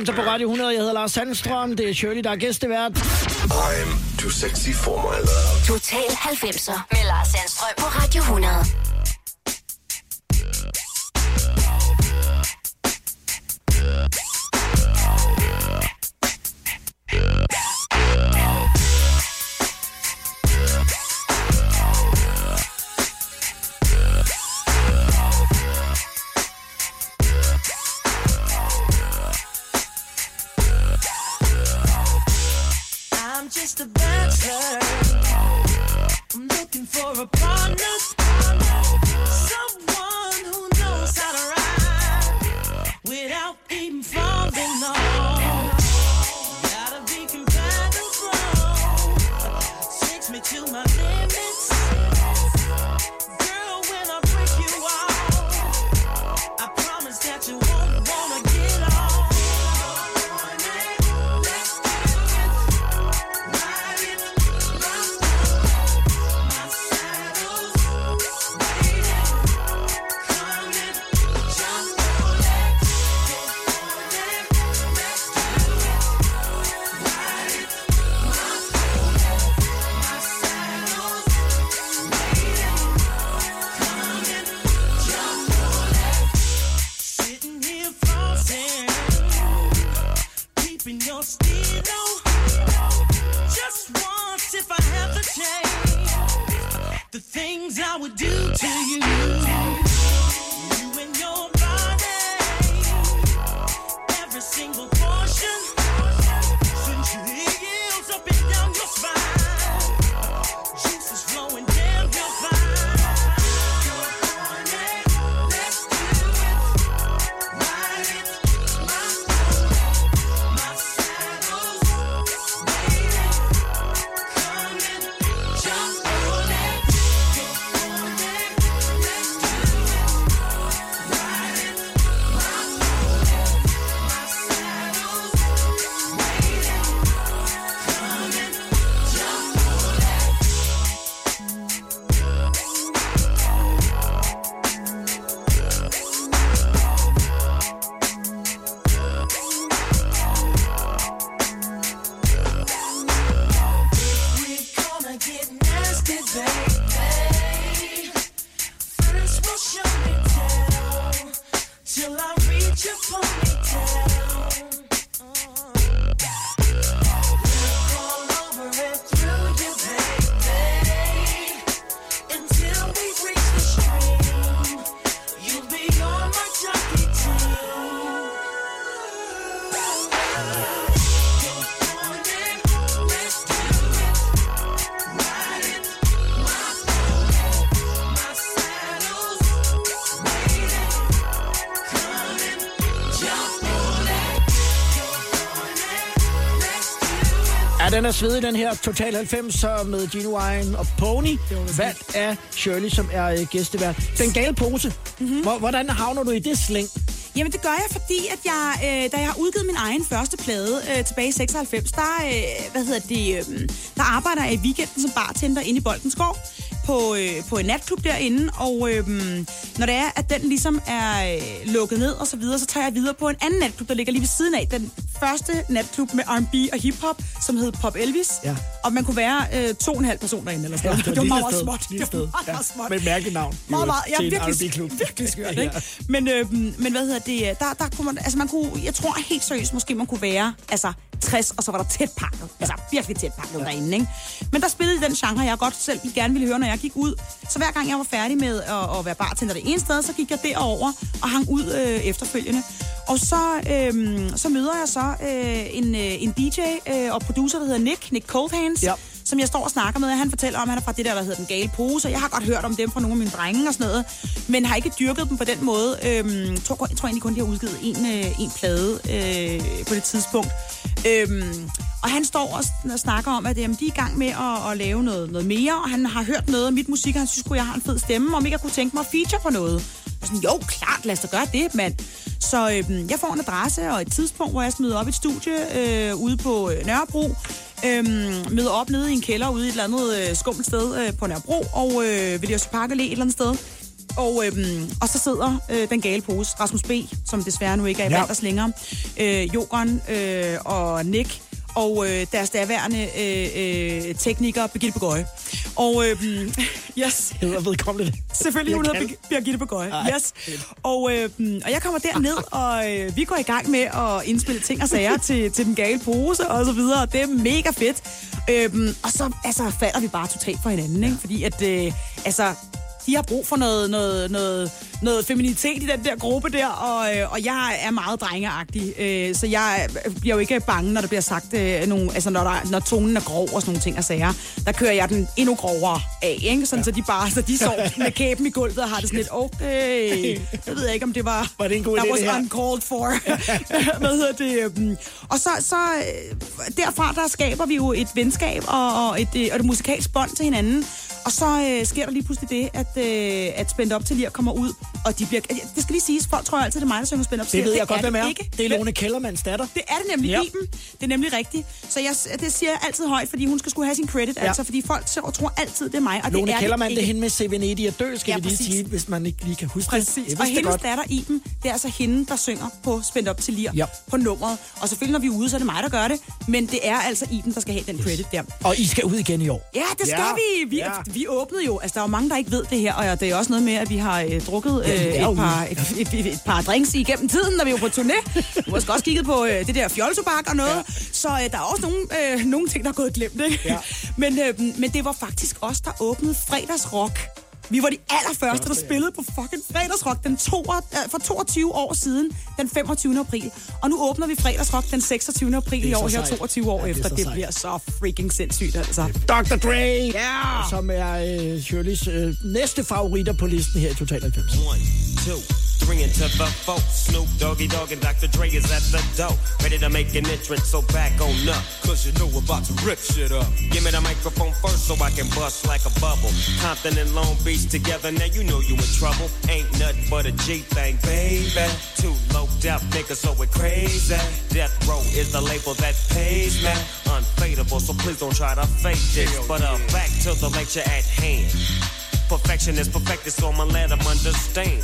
velkommen til på Radio 100. Jeg hedder Lars Sandstrøm. Det er Shirley, der er gæstevært. I'm too sexy for my love. Total 90'er med Lars Sandstrøm på Radio 100. my Ja, den er svedig, den her Total 90 så med Gino Wine og Pony. Valgt af Shirley, som er øh, gæstevært. Den gale pose. Mm-hmm. Hvordan havner du i det slæng? Jamen det gør jeg, fordi at jeg, øh, da jeg har udgivet min egen første plade øh, tilbage i 96, der, øh, hvad hedder det, øh, der arbejder jeg i weekenden som bartender inde i Boldenskov på, øh, på en natklub derinde, og øh, når det er, at den ligesom er øh, lukket ned og så videre, så tager jeg videre på en anden natklub, der ligger lige ved siden af. Den første natklub med R&B og hiphop, som hed Pop Elvis. Ja. Og man kunne være øh, to og en halv person derinde eller sådan noget. det det var lille meget sted, småt. Det var meget, Ja, meget småt. med mærkeligt navn. Meget, meget. Ja, virkelig, [LAUGHS] virkelig skørt, Ja. ikke? Men, øh, men hvad hedder det? Der, der kunne man, altså man kunne, jeg tror helt seriøst, måske man kunne være altså 60, og så var der tæt pakket. Altså virkelig tæt pakket ja. derinde, ikke? Men der spillede den genre, jeg godt selv gerne ville høre, når jeg gik ud. Så hver gang jeg var færdig med at, at være bartender det ene sted, så gik jeg derover og hang ud øh, efterfølgende. Og så, øh, så møder jeg så øh, en, øh, en DJ øh, og producer, der hedder Nick, Nick Coldhands. Ja. som jeg står og snakker med. Han fortæller om, at han er fra det der, der hedder Den Gale Pose. Jeg har godt hørt om dem fra nogle af mine drenge og sådan noget, men har ikke dyrket dem på den måde. Øhm, jeg, tror, jeg tror egentlig kun, de har udgivet en, øh, en plade øh, på det tidspunkt. Øhm, og han står og snakker om, at jamen, de er i gang med at, at lave noget, noget mere, og han har hørt noget af mit musik, og han synes, at jeg har en fed stemme, om ikke jeg kunne tænke mig at feature på noget. Sådan, jo, klart, lad os da gøre det, mand. Så øhm, jeg får en adresse og et tidspunkt, hvor jeg smider op i et studie øh, ude på øh, Nørrebro. Øhm, møder op nede i en kælder ude i et eller andet øh, skummelt sted øh, på Nørrebro, og øh, ved Jørgen Park Allé et eller andet sted. Og, øhm, og så sidder øh, den gale pose, Rasmus B., som desværre nu ikke er i Ja. ja. længere, øh, Jokeren øh, og Nick, og øh, deres daværende øh, øh, tekniker, Birgitte Begøje. Og øhm, [LAUGHS] yes, Hedder vedkommende det? Selvfølgelig, hun Jeg hedder Birgitte Begøje. Yes. Og, øh, og jeg kommer derned, [LAUGHS] og øh, vi går i gang med at indspille ting og sager til, til den gale pose og så videre. Og det er mega fedt. Øhm, og så altså, falder vi bare totalt for hinanden, ikke? Fordi at, øh, altså, de har brug for noget, noget, noget, noget feminitet i den der gruppe der, og, øh, og jeg er meget drengeagtig, øh, så jeg bliver jo ikke bange, når der bliver sagt øh, nogle, altså når, der, når tonen er grov og sådan nogle ting og sager. Der kører jeg den endnu grovere af, ikke? Sådan, ja. så de bare, så de står med kæben i gulvet og har det sådan lidt, okay, jeg ved ikke, om det var, Var det en god idé, was det her? uncalled for. [LAUGHS] Hvad hedder det? øhm, Og så, så øh, derfra, der skaber vi jo et venskab og, og, et, øh, og et musikalsk bånd til hinanden. Og så øh, sker der lige pludselig det, at, øh, at Spændt Op til Lir kommer ud, og de bliver... Det skal lige siges, folk tror altid, det er mig, der synger Spændt Op til Det ved jeg godt, hvem er. Ikke. Det er Lone Kellermanns datter. Det er det nemlig, Ja. Iben. Det er nemlig rigtigt. Så jeg, det siger jeg altid højt, fordi hun skal skulle have sin credit, Ja. altså, fordi folk tror, tror altid, det er mig, og Lone det er Kellermann, det, det er hende med Se Venedig og dø, skal Ja, vi lige præcis. sige, hvis man ikke lige kan huske det. Præcis. Og det hendes godt. datter Iben, det er altså hende, der synger på Spændt op til lir Ja. på nummeret. Og selvfølgelig, når vi er ude, så er det mig, der gør det. Men det er altså Iben, der skal have den credit der. Og I skal ud igen i år. Ja, det skal vi. Vi, Ja. Vi åbnede jo. Altså, der er jo mange, der ikke ved det her. Og det er også noget med, at vi har øh, drukket øh, Ja, et, par, et, et, et, et par drinks igennem tiden, når vi var på turné. Du har også kigget på øh, det der fjoltobak og noget. Ja. Så øh, der er også nogle, øh, nogle ting, der er gået glemt. Ikke? Ja. Men, øh, men det var faktisk os, der åbnede fredagsrock. Vi var de allerførste, der spillede på fucking fredagsrock den to, øh, for 22 år siden, den 25. april. Og nu åbner vi fredagsrock den 26. april Det i år, her sejt. 22 år Ja, det er efter. så Det sejt. bliver så freaking sindssygt, altså. Dr. Dre, Ja. som er øh, Shirleys øh, næste favoritter på listen her i Total 90. One, two, three into the four. Snoop Doggy Dogg and Dr. Dre is at the door. Ready to make an entrance, so back on up. Cause you know we're about to rip shit up. Give me the microphone first so I can bust like a bubble. Compton and Long Beach together, now you know you in trouble. Ain't nothing but a G thing, baby. Too low out niggas, so we're crazy. Death Row is the label that pays me. Unfadable, so please don't try to fake this. But uh, back to the lecture at hand. Perfection is perfected, so I'ma let them understand.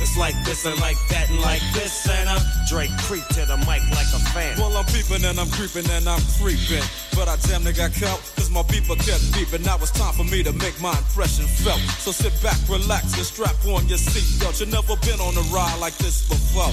it's like this and like that and like this and Drake creep to the mic like a fan. Well, I'm peeping and I'm creeping and I'm creeping. But I damn near got caught, cause my beeper kept beeping. Now it's time for me to make my impression felt. So sit back, relax, and strap on your seatbelt. You've never been on a ride like this before.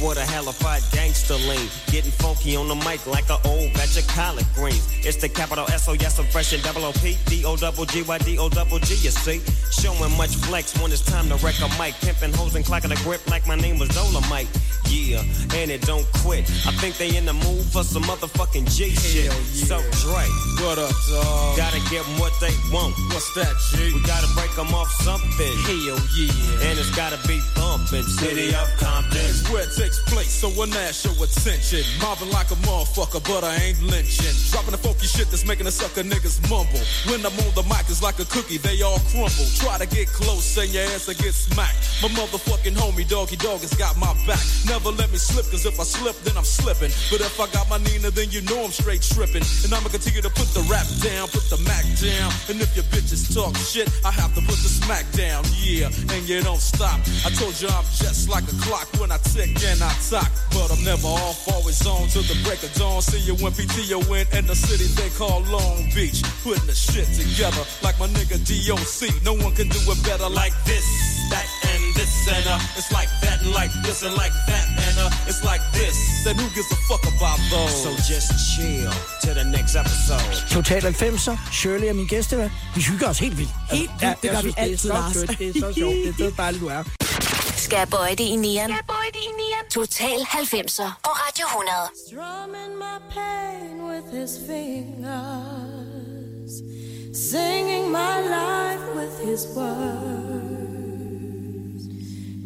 What a hellified gangster lean. Getting funky on the mic like an old batch of collard greens. It's the capital S O yes, I'm fresh and double O P D O double G Y D O double G. You see, showing much flex when it's time to wreck a mic. Pimping hoes and clocking a grip like my name was Dolomite. Yeah, and it don't quit. I think they in the mood for some motherfucking G shit. So Dre, What up, dog? gotta give 'em what they want. What's that, G? We gotta break 'em off something. Hell yeah. And it's gotta be bumpin'. City of Compton. It's where it takes place, so that show attention. Mobbing like a motherfucker, but I ain't lynching. Dropping the funky shit that's making the sucker niggas mumble. When I'm on the mic, it's like a cookie, they all crumble. Try to get close, and your ass will get smacked. My motherfucking homie, doggy dog, has got my back. Never let me slip, cause if I slip, then I'm slipping. But if I got my Nina, then you know I'm straight tripping. And I'ma continue to put the rap down, put the Mac down. And if your bitches talk shit, I have to put the smack down, yeah. And you don't stop. I told you I'm just like a clock when I tick and I talk. But I'm never off, always on till the break of dawn. See you when PTO in and the city they call Long Beach. Putting the shit together like my nigga DOC. No one can do it better like this, that, this. And uh, it's like that and like this and like that. And uh, it's like this. Then who gives a fuck about those? So just chill to the next episode. Total 90'er, Shirley er min gæstevært. Vi hygger os helt vildt. Helt vildt, det gør vi det altid, så Lars. Det er så sjovt, det er så dejligt, du er. Skal jeg bøje det i nieren? Total 90'er på Radio 100. Strumming my pain with his fingers, singing my life with his words,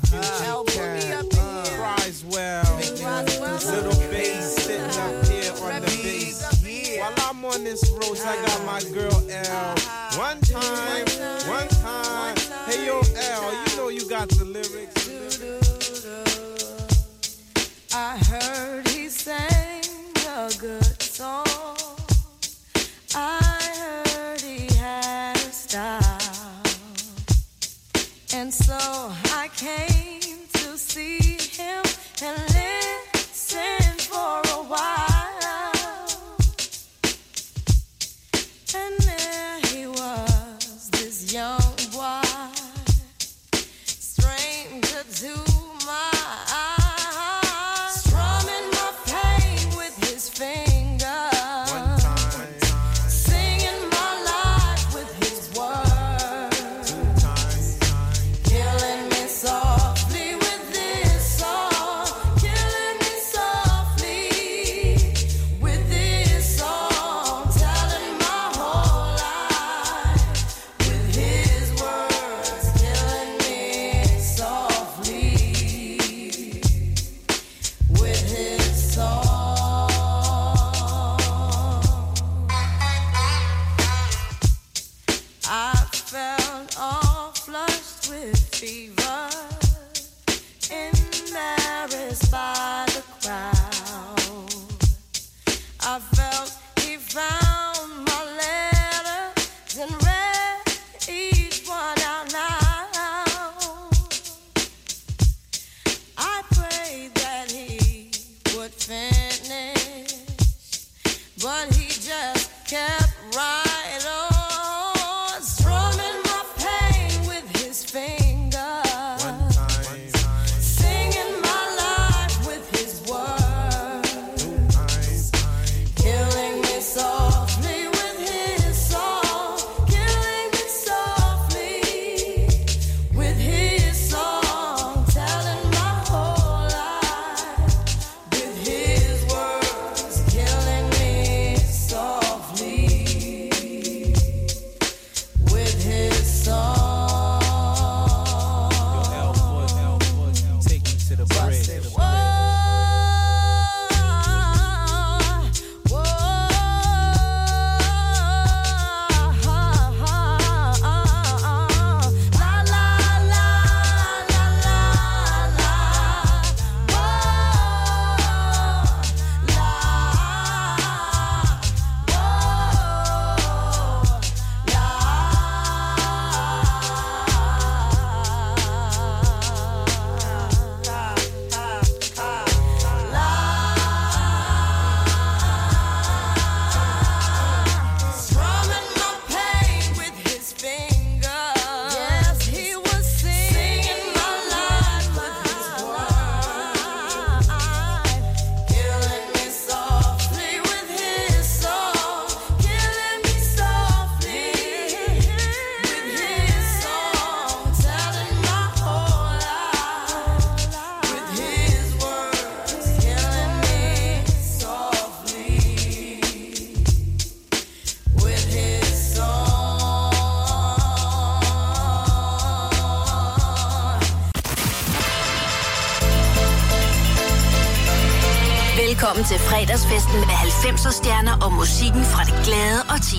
Clef Refugee Cat Criswell, little bass sitting up here on the bass. While I'm on this road, I got my girl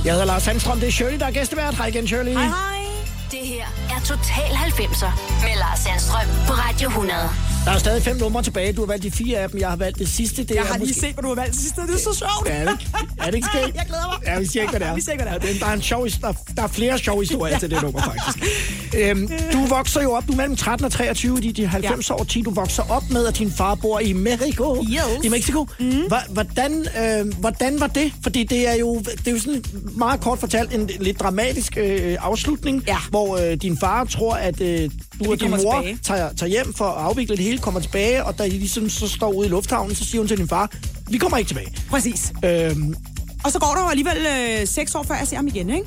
Jeg hedder Lars Sandstrøm, det er Shirley, der er gæstevært. Hej igen, Shirley. Hej hej. Det her er Total 90'er med Lars Sandstrøm på Radio 100. Der er stadig fem numre tilbage. Du har valgt de fire af dem. Jeg har valgt det sidste. Det Jeg er har lige måske... set, hvad du har valgt til sidst, og det er så sjovt. Ja, er det er det ikke skægt? [LAUGHS] Jeg glæder mig. Ja, vi siger ikke, hvad det er. Vi siger ikke, hvad det er. Ja, Der er, en sjov, der, der er flere sjove historier til det nummer, faktisk. [LAUGHS] Øhm, du vokser jo op, du er mellem 13 og 23 i de 90 år 10. Du vokser op med, at din far bor i Mexico. Yes. I Mexico. Mm. Hvordan, øh, hvordan var det? Fordi det er jo, det er jo sådan meget kort fortalt en lidt dramatisk øh, afslutning, Ja. hvor øh, din far tror, at øh, du og din mor tilbage. tager, tager hjem for at afvikle det hele, kommer tilbage, og da I ligesom så står ude i lufthavnen, så siger hun til din far, vi kommer ikke tilbage. Præcis. Øhm, Og så går der jo alligevel øh, seks år, før jeg ser ham igen, ikke?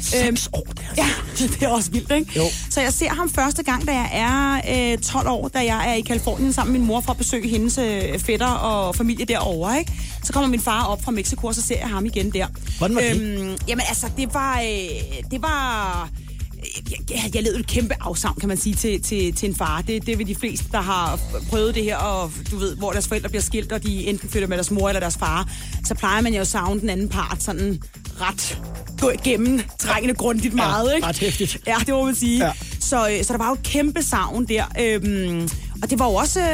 Seks år, det er Ja, [LAUGHS] det er også vildt, ikke? Jo. Så jeg ser ham første gang, da jeg er øh, 12 år, da jeg er i Kalifornien sammen med min mor for at besøge hendes øh, fætter og familie derovre, ikke? Så kommer min far op fra Mexico, og så ser jeg ham igen der. Hvordan var det? Øhm, jamen altså, det var... Øh, det var jeg, jeg, jeg levede et kæmpe afsavn, kan man sige, til, til, til en far. Det, det er ved de fleste, der har prøvet det her, og du ved, hvor deres forældre bliver skilt, og de enten flytter med deres mor eller deres far. Så plejer man jo at savne den anden part sådan ret gå igennem trængende grundigt meget, ikke? ret hæftigt. Ja, det må man sige. Ja. Ja. Så, øh, så der var jo et kæmpe savn der. Øhm, og det var jo også øh,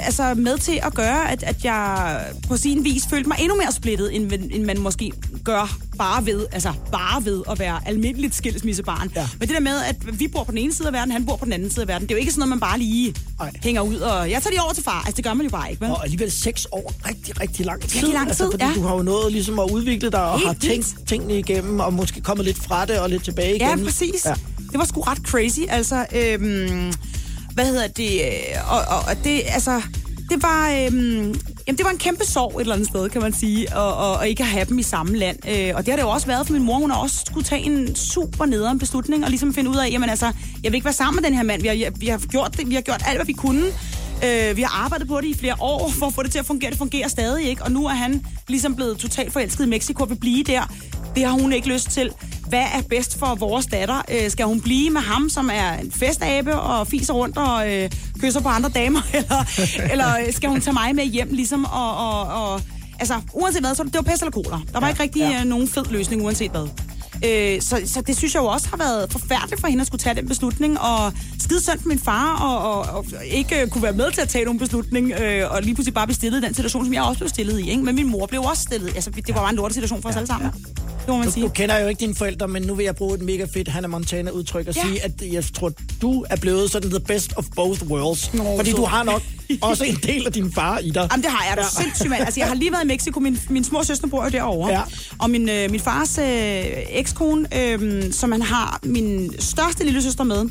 altså med til at gøre, at, at jeg på sin vis følte mig endnu mere splittet, end, end man måske gør bare ved, altså bare ved at være almindeligt skilsmissebarn. Ja. Men det der med, at vi bor på den ene side af verden, han bor på den anden side af verden, det er jo ikke sådan noget, man bare lige Ej. hænger ud og, jeg tager lige over til far. Altså, det gør man jo bare ikke, vel? Og alligevel seks år, rigtig, rigtig lang tid. Rigtig lang Altså, tid, fordi ja. du har jo nået ligesom at udvikle dig og Helt har tænkt tingene igennem, og måske kommet lidt fra det og lidt tilbage igen. Ja, præcis. Ja. Det var sgu ret crazy. Altså, øhm, hvad hedder det? øh, Og, og, og det, altså, det var, øhm, jamen, det var en kæmpe sorg et eller andet sted, kan man sige, og, og, og ikke at have dem i samme land. Øh, og det har det jo også været for min mor. Hun har også skulle tage en super nederen beslutning og ligesom finde ud af, jamen altså, jeg vil ikke være sammen med den her mand. Vi har, vi har gjort det, vi har gjort alt, hvad vi kunne. Øh, vi har arbejdet på det i flere år for at få det til at fungere. Det fungerer stadig ikke. Og nu er han ligesom blevet totalt forelsket i Mexico og vil blive der. Det har hun ikke lyst til. Hvad er bedst for vores datter? Øh, skal hun blive med ham, som er en festabe og fiser rundt og øh, kysser på andre damer? [LAUGHS] Eller, eller øh, skal hun tage mig med hjem ligesom og... og, og altså, uanset hvad, så det var pest eller cola. Der var ikke rigtig ja. øh, nogen fed løsning, uanset hvad. Øh, så, så det synes jeg jo også har været forfærdeligt for hende at skulle tage den beslutning, og skide synd for min far, og, og, og ikke kunne være med til at tage nogen beslutning, øh, og lige pludselig bare blive stillet i den situation, som jeg også blev stillet i. Ikke? Men min mor blev også stillet. Altså, det var bare en lortet situation for os alle sammen. må man Du, sige. du kender jo ikke dine forældre, men nu vil jeg bruge et mega fedt Hannah Montana udtryk og Ja. ja. sige, at jeg tror, du er blevet sådan the best of both worlds. Nå, fordi så- du har nok også en del af din far i dig. Jamen, det har jeg da Ja. sindssygt, mand. Altså, jeg har lige været i Mexico. Min, min små søster bor jo derovre. Ja. Og min, øh, min fars øh, ekskone, øh, som han har min største lille søster med,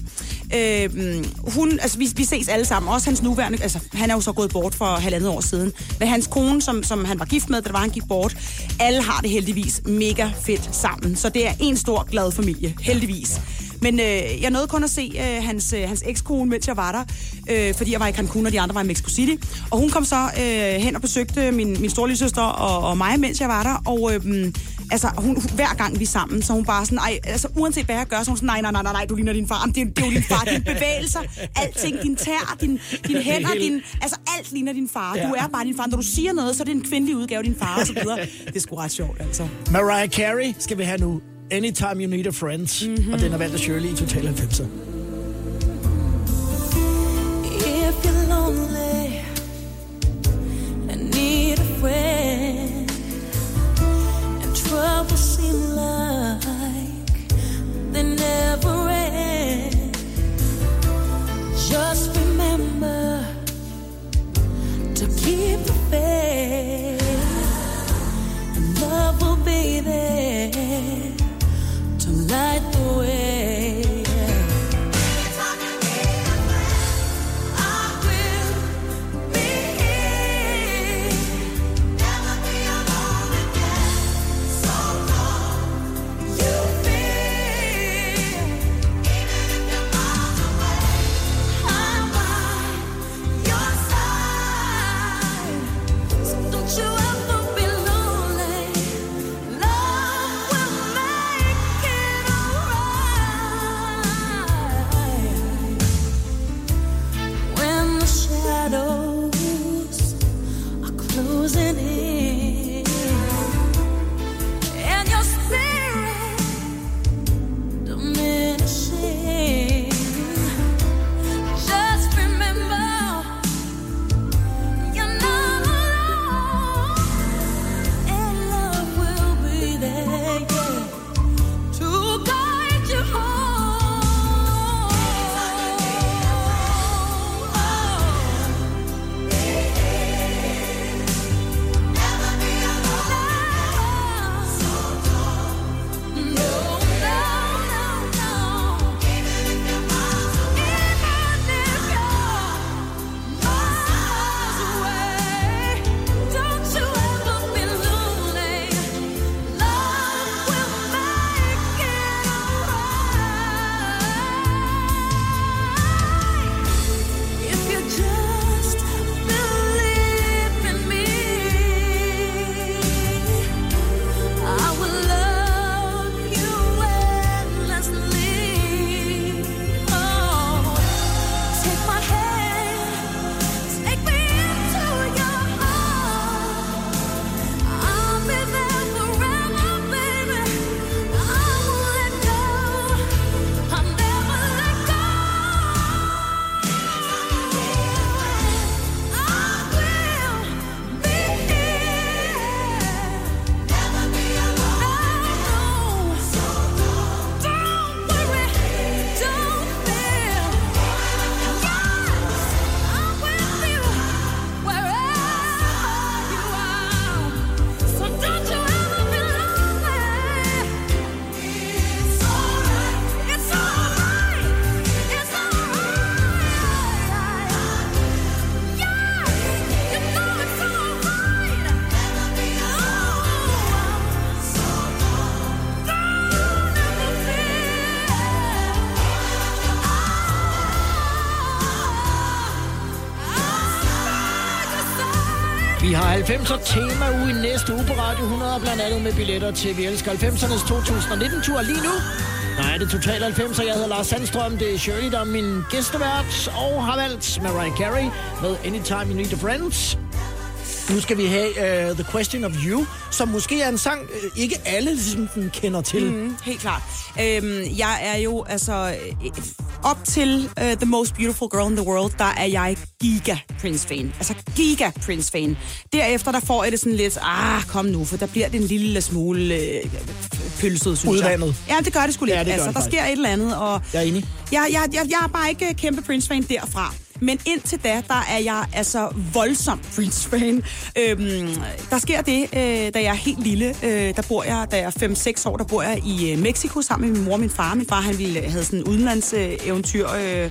øh, hun, altså, vi, vi ses alle sammen. Også hans nuværende, altså, han er jo så gået bort for halvandet år siden. Men hans kone, som, som han var gift med, da det var, han gik bort, alle har det heldigvis mega fedt sammen. Så det er en stor glad familie, heldigvis. Men øh, jeg nåede kun at se øh, hans, øh, hans ekskone, mens jeg var der, øh, fordi jeg var i Cancun, og de andre var i Mexico City. Og hun kom så øh, hen og besøgte min, min store søster og, og mig, mens jeg var der. Og øh, altså, hun, hver gang vi er sammen, så hun bare sådan, ej, altså, uanset hvad jeg gør, så hun sådan, nej, nej, nej, nej, nej, du ligner din far. Jamen, det, er- det er jo din far, dine [LAUGHS] bevægelser, alting, din tær, din, dine hænder, din, altså alt ligner din far. Du er bare din far. Når du siger noget, så er det en kvindelig udgave af din far, og så videre. Det er sgu ret sjovt, altså. Mariah Carey skal vi have nu. Anytime You Need a Friend. Mhm. Mm-hmm. Og den er valgt af Shirley i Total 90'er. Seem like they never end, just remember to keep the faith, and love will be there to light the way. 90'er tema uge i næste uge på Radio 100, blandt andet med billetter til Vi Elsker 90'ernes 2019-tur lige nu. Nej, det er Total 90'er. Jeg hedder Lars Sandstrøm. Det er Shirley, der er min gæstevært, og har valgt Mariah Carey med Anytime You Need a Friend. Nu skal vi have uh, The Question of You, som måske er en sang, uh, ikke alle ligesom, den kender til. Mm. Helt klart. Øhm, jeg er jo, altså... Øh, op til uh, The Most Beautiful Girl in the World, der er jeg giga Prince-fan. Altså giga Prince-fan. Derefter, der får jeg det sådan lidt, ah, kom nu, for der bliver det en lille smule øh, pølset, synes Udvandet. jeg. Ja, det gør det sgu lidt. Ja, det altså, det der faktisk. sker et eller andet, og Jeg er enig. jeg, jeg, jeg, jeg er bare ikke kæmpe Prince-fan derfra. Men indtil da, der er jeg altså voldsom Prince-fan. Øhm, der sker det, øh, da jeg er helt lille. Øh, der bor jeg, da jeg er 5-6 år, der bor jeg i øh, Mexico sammen med min mor og min far. Min far, han ville havde sådan en udenlandseventyr, øh,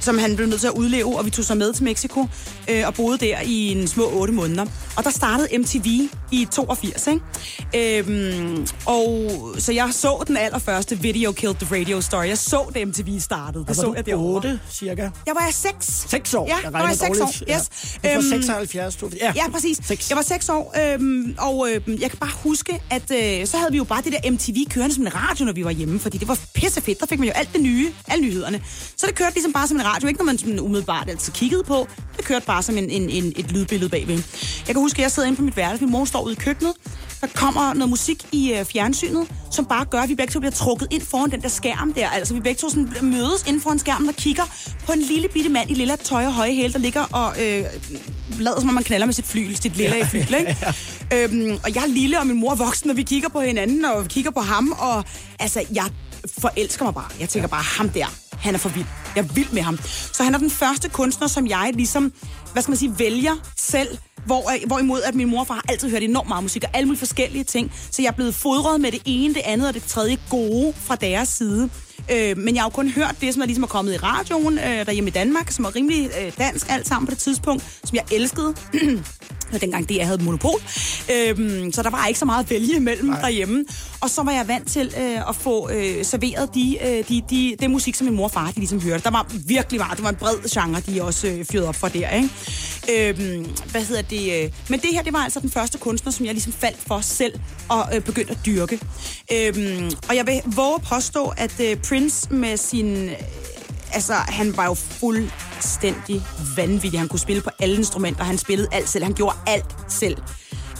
som han blev nødt til at udleve, og vi tog så med til Mexico øh, og boede der i en små 8 måneder. Og der startede MTV i 82, ikke? Øhm, og så jeg så den allerførste Video Killed the Radio Star. Jeg så det MTV startede. Det Altså, så jeg derovre. 8, cirka. Jeg var 6. 6 år. Ja, jeg var jeg seks dårligt. år. Yes. Ja. Du var Øhm, 76. Du, ja. Ja, præcis. Seks. Jeg var 6 år, øhm, og øhm, jeg kan bare huske, at øh, så havde vi jo bare det der MTV kørende som en radio, når vi var hjemme, fordi det var pissefedt. Der fik man jo alt det nye, alle nyhederne. Så det kørte ligesom bare som en radio, ikke når man sådan umiddelbart altid kiggede på. Det kørte bare som en, en, en, et lydbillede bagved. Jeg kan huske, at jeg sidder inde på mit værelse, min mor står ude i køkkenet, der kommer noget musik i øh, fjernsynet, som bare gør, at vi begge to bliver trukket ind foran den der skærm der. Altså, vi begge to sådan mødes inden foran skærmen og kigger på en lille bitte mand i lilla tøj og høje hæle, der ligger og øh, lader som om man knaller med sit flyl, sit lilla i flyl, ikke? [LAUGHS] øhm, og jeg er lille, og min mor er voksen, og vi kigger på hinanden, og vi kigger på ham, og altså, jeg forelsker mig bare. Jeg tænker bare, ham der, han er for vild. Jeg er vild med ham. Så han er den første kunstner, som jeg ligesom, hvad skal man sige, vælger selv, hvor, hvorimod at min mor og far har altid hørt enormt meget musik og alle mulige forskellige ting. Så jeg er blevet fodret med det ene, det andet og det tredje gode fra deres side. Øh, men jeg har jo kun hørt det, som er ligesom er kommet i radioen øh, derhjemme i Danmark, som er rimelig øh, dansk alt sammen på det tidspunkt, som jeg elskede. [CLEARS THROAT] Dengang det, jeg havde monopol. Øhm, så der var ikke så meget at vælge imellem Nej. derhjemme. Og så var jeg vant til øh, at få øh, serveret de, øh, de, de, det musik, som min mor og far de ligesom hørte. Der var virkelig meget. Det var en bred genre, de også øh, fyrede op for der. Ikke? Øhm, hvad hedder det? Øh? Men det her, det var altså den første kunstner, som jeg ligesom faldt for selv og øh, begyndte at dyrke. Øhm, og jeg vil våge at påstå, at øh, Prince med sin... Øh, altså, han var jo fuldstændig vanvittig. Han kunne spille på alle instrumenter. Han spillede alt selv. Han gjorde alt selv.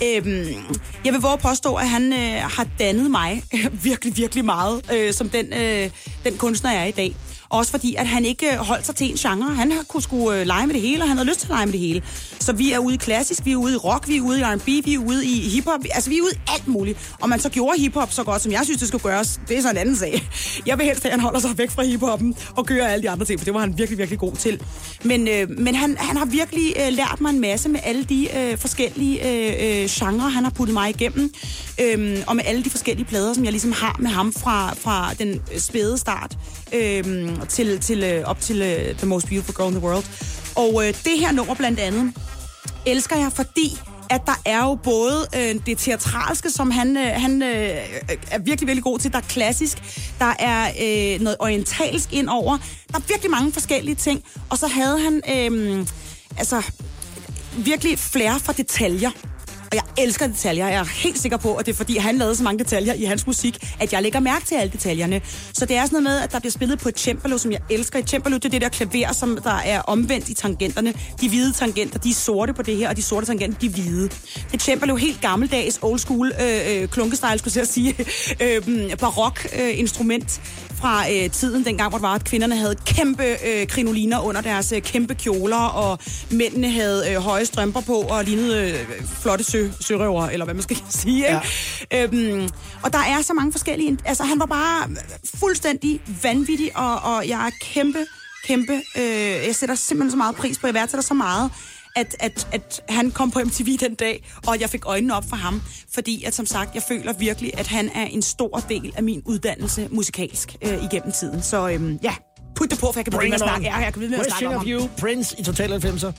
Øhm, jeg vil våge at påstå, at han øh, har dannet mig [LAUGHS] virkelig, virkelig meget, øh, som den, øh, den kunstner, jeg er i dag. Også fordi, at han ikke holdt sig til en genre. Han kunne skulle øh, lege med det hele, og han havde lyst til at lege med det hele. Så vi er ude i klassisk, vi er ude i rock, vi er ude i R&B, vi er ude i hiphop. Altså, vi er ude i alt muligt. Og man så gjorde hiphop så godt, som jeg synes, det skulle gøres, det er så en anden sag. Jeg vil helst have, at han holder sig væk fra hiphoppen og gør alle de andre ting, for det var han virkelig, virkelig god til. Men, øh, men han, han har virkelig øh, lært mig en masse med alle de øh, forskellige øh, øh, genrer, han har puttet mig igennem. Øh, og med alle de forskellige plader, som jeg ligesom har med ham fra, fra den spæde start øh, til, til, øh, op til øh, The Most Beautiful Girl in the World. Og øh, det her nummer blandt andet elsker jeg, fordi at der er jo både øh, det teatralske, som han, øh, han øh, øh er virkelig, virkelig god til. Der er klassisk, der er øh, noget orientalsk indover. Der er virkelig mange forskellige ting. Og så havde han øh, altså virkelig flere for detaljer. Og jeg elsker detaljer. Jeg er helt sikker på, at det er fordi, han lavede så mange detaljer i hans musik, at jeg lægger mærke til alle detaljerne. Så det er sådan noget med, at der bliver spillet på et cembalo, som jeg elsker. Et cembalo, det er det der klaver, som der er omvendt i tangenterne. De hvide tangenter, de er sorte på det her, og de sorte tangenter, de er hvide. Det er cembalo helt gammeldags, old school, øh, øh, klunkestyle, skulle jeg sige, [LAUGHS] øh, barok øh, instrument fra øh, tiden dengang, hvor det var, at kvinderne havde kæmpe øh, krinoliner under deres øh, kæmpe kjoler, og mændene havde øh, høje strømper på og lignede øh, flotte sø, sørøver, eller hvad man skal [LAUGHS] sige. Ikke? Ja. Øhm, og der er så mange forskellige... Altså, han var bare fuldstændig vanvittig, og, og jeg er kæmpe, kæmpe... Øh, jeg sætter simpelthen så meget pris på, jeg værdsætter så meget, at, at, at han kom på MTV den dag, og jeg fik øjnene op for ham, fordi at som sagt, jeg føler virkelig, at han er en stor del af min uddannelse musikalsk øh, igennem tiden. Så øhm, ja, put det på, for jeg kan blive med at snakke. Ja, jeg kan blive med at snakke om ham. you, Prince i Total 90'er.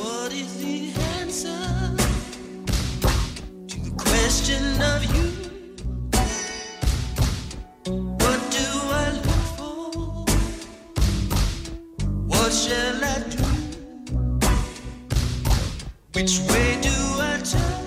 What is the answer to the question of you? What do I look for? What shall I do? Which way do I turn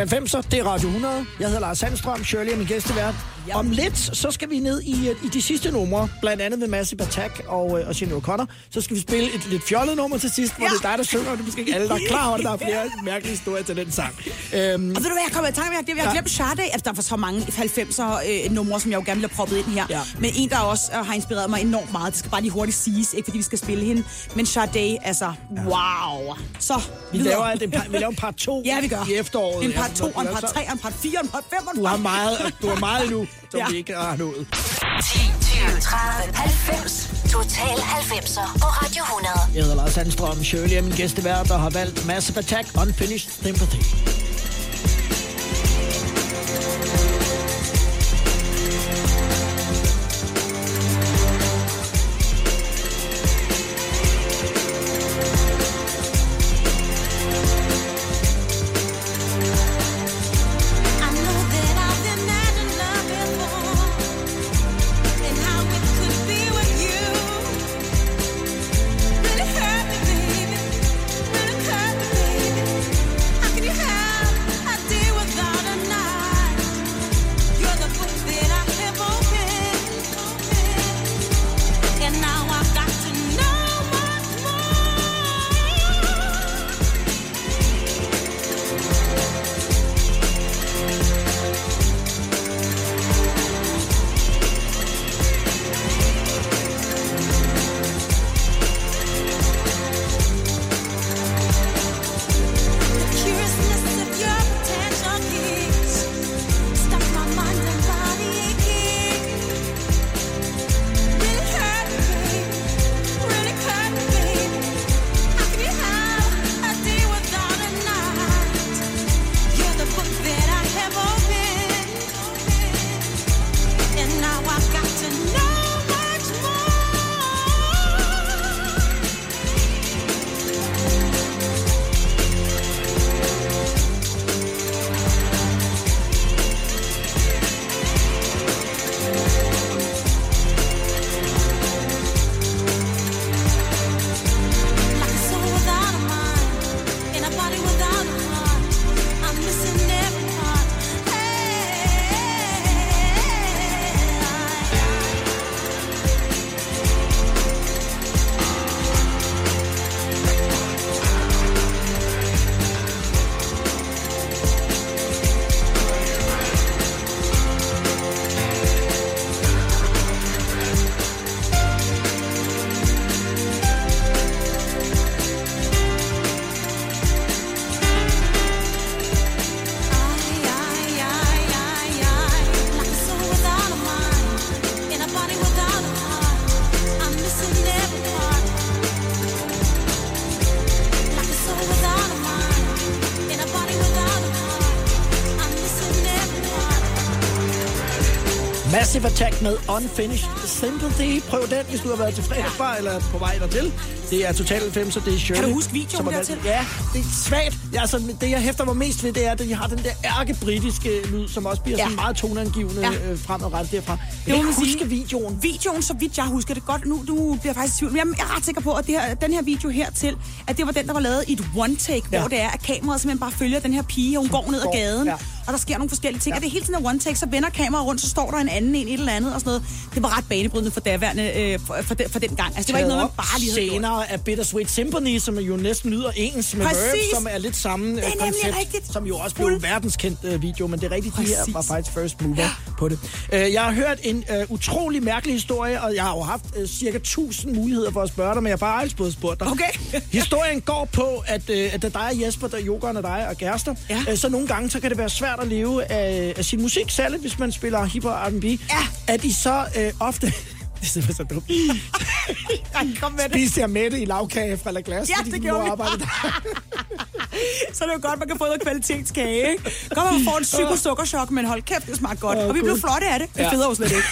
Total 90'er, det er Radio 100. Jeg hedder Lars Sandstrøm, Shirley er min gæstevært. Om lidt, så skal vi ned i, øh, i de sidste numre, blandt andet med Massive Attack og, øh, og Sinead O'Connor. Så skal vi spille et lidt fjollet nummer til sidst, hvor Ja. det er dig, der synger, og det er måske ikke alle, der er klar over det. Der er flere mærkelige historier til den sang. Øhm, Og ved du hvad, jeg kommer i tanke om, jeg, har glemt Sade. Altså, der var så mange 90'er øh, numre, som jeg jo gerne ville have proppet ind her. Ja. Men en, der også øh, har inspireret mig enormt meget. Det skal bare lige hurtigt siges, ikke fordi vi skal spille hende. Men Sade, altså, wow. Så, vi videre. laver, alt, en par, vi laver en part 2 [LAUGHS] Ja, vi gør. i efteråret. En part Ja, 2, og en part 3, og en part 4, og en part 5, og en Du har part- meget, du har meget endnu, som Ja. vi ikke har nået. 10, 20, 30, 90. Total 90'er på Radio 100. Jeg hedder Lars Sandstrøm, Shirley er min gæstevært, og har valgt Massive Attack, Unfinished Sympathy. Massive Attack med Unfinished Sympathy. Prøv den, hvis du har været til fredagsbar eller er på vej dertil. Det er Total 90, så det er Shirley. Kan du huske videoen som valgt- dertil? Ja, det er svagt. Ja, altså, det, jeg hæfter mig mest ved, det er, at de har den der ærke-britiske lyd, som også bliver Ja. sådan meget toneangivende Ja. øh, fremadrettet derfra. Jeg kan man sige. huske videoen. Videoen, så vidt jeg husker det godt, nu, nu bliver jeg faktisk i tvivl, men jeg jeg er ret sikker på, at det her, den her video hertil, at det var den, der var lavet i et one-take, Ja. hvor det er, at kameraet simpelthen bare følger den her pige, og hun går ned ad gaden, ja. Og der sker nogle forskellige ting, og det er hele tiden en one-take, så vender kameraet rundt, så står der en anden en, et eller andet, og sådan noget. Det var ret banebrydende for daværende, øh, for, for, den, for den gang. Altså, det var ikke noget, man bare lige havde gjort. Senere af Bittersweet Symphony, som jo næsten lyder ens med Præcis. Verb, som er lidt samme øh, Det er koncept, rigtigt. som jo også blev en verdenskendt øh, video, men det er rigtigt, de her Præcis. var faktisk first mover ja. på det. Øh, jeg har hørt en øh, utrolig mærkelig historie, og jeg har jo haft øh, cirka 1000 muligheder for at spørge dig, men jeg har bare aldrig spurgt dig. Okay. [LAUGHS] Historien går på, at, øh, at da dig og Jesper, der yogaen og dig og kærester, Ja. øh, så nogle gange så kan det være svært at leve af, af sin musik, særligt hvis man spiller hip og R&B. Ja. At I så øh, ofte... [LAUGHS] det er simpelthen så dumt. [LAUGHS] Ej, Kom med det. Spiste jeg med det i lavkage fra La Glace, Ja, det gjorde der. [LAUGHS] Så er det jo godt, man kan få noget kvalitetskage, ikke? Godt, man får en psykosukkerchok, men hold kæft, det smagte godt. Åh, Og vi blev flotte af det. Det Ja. federe jo slet ikke.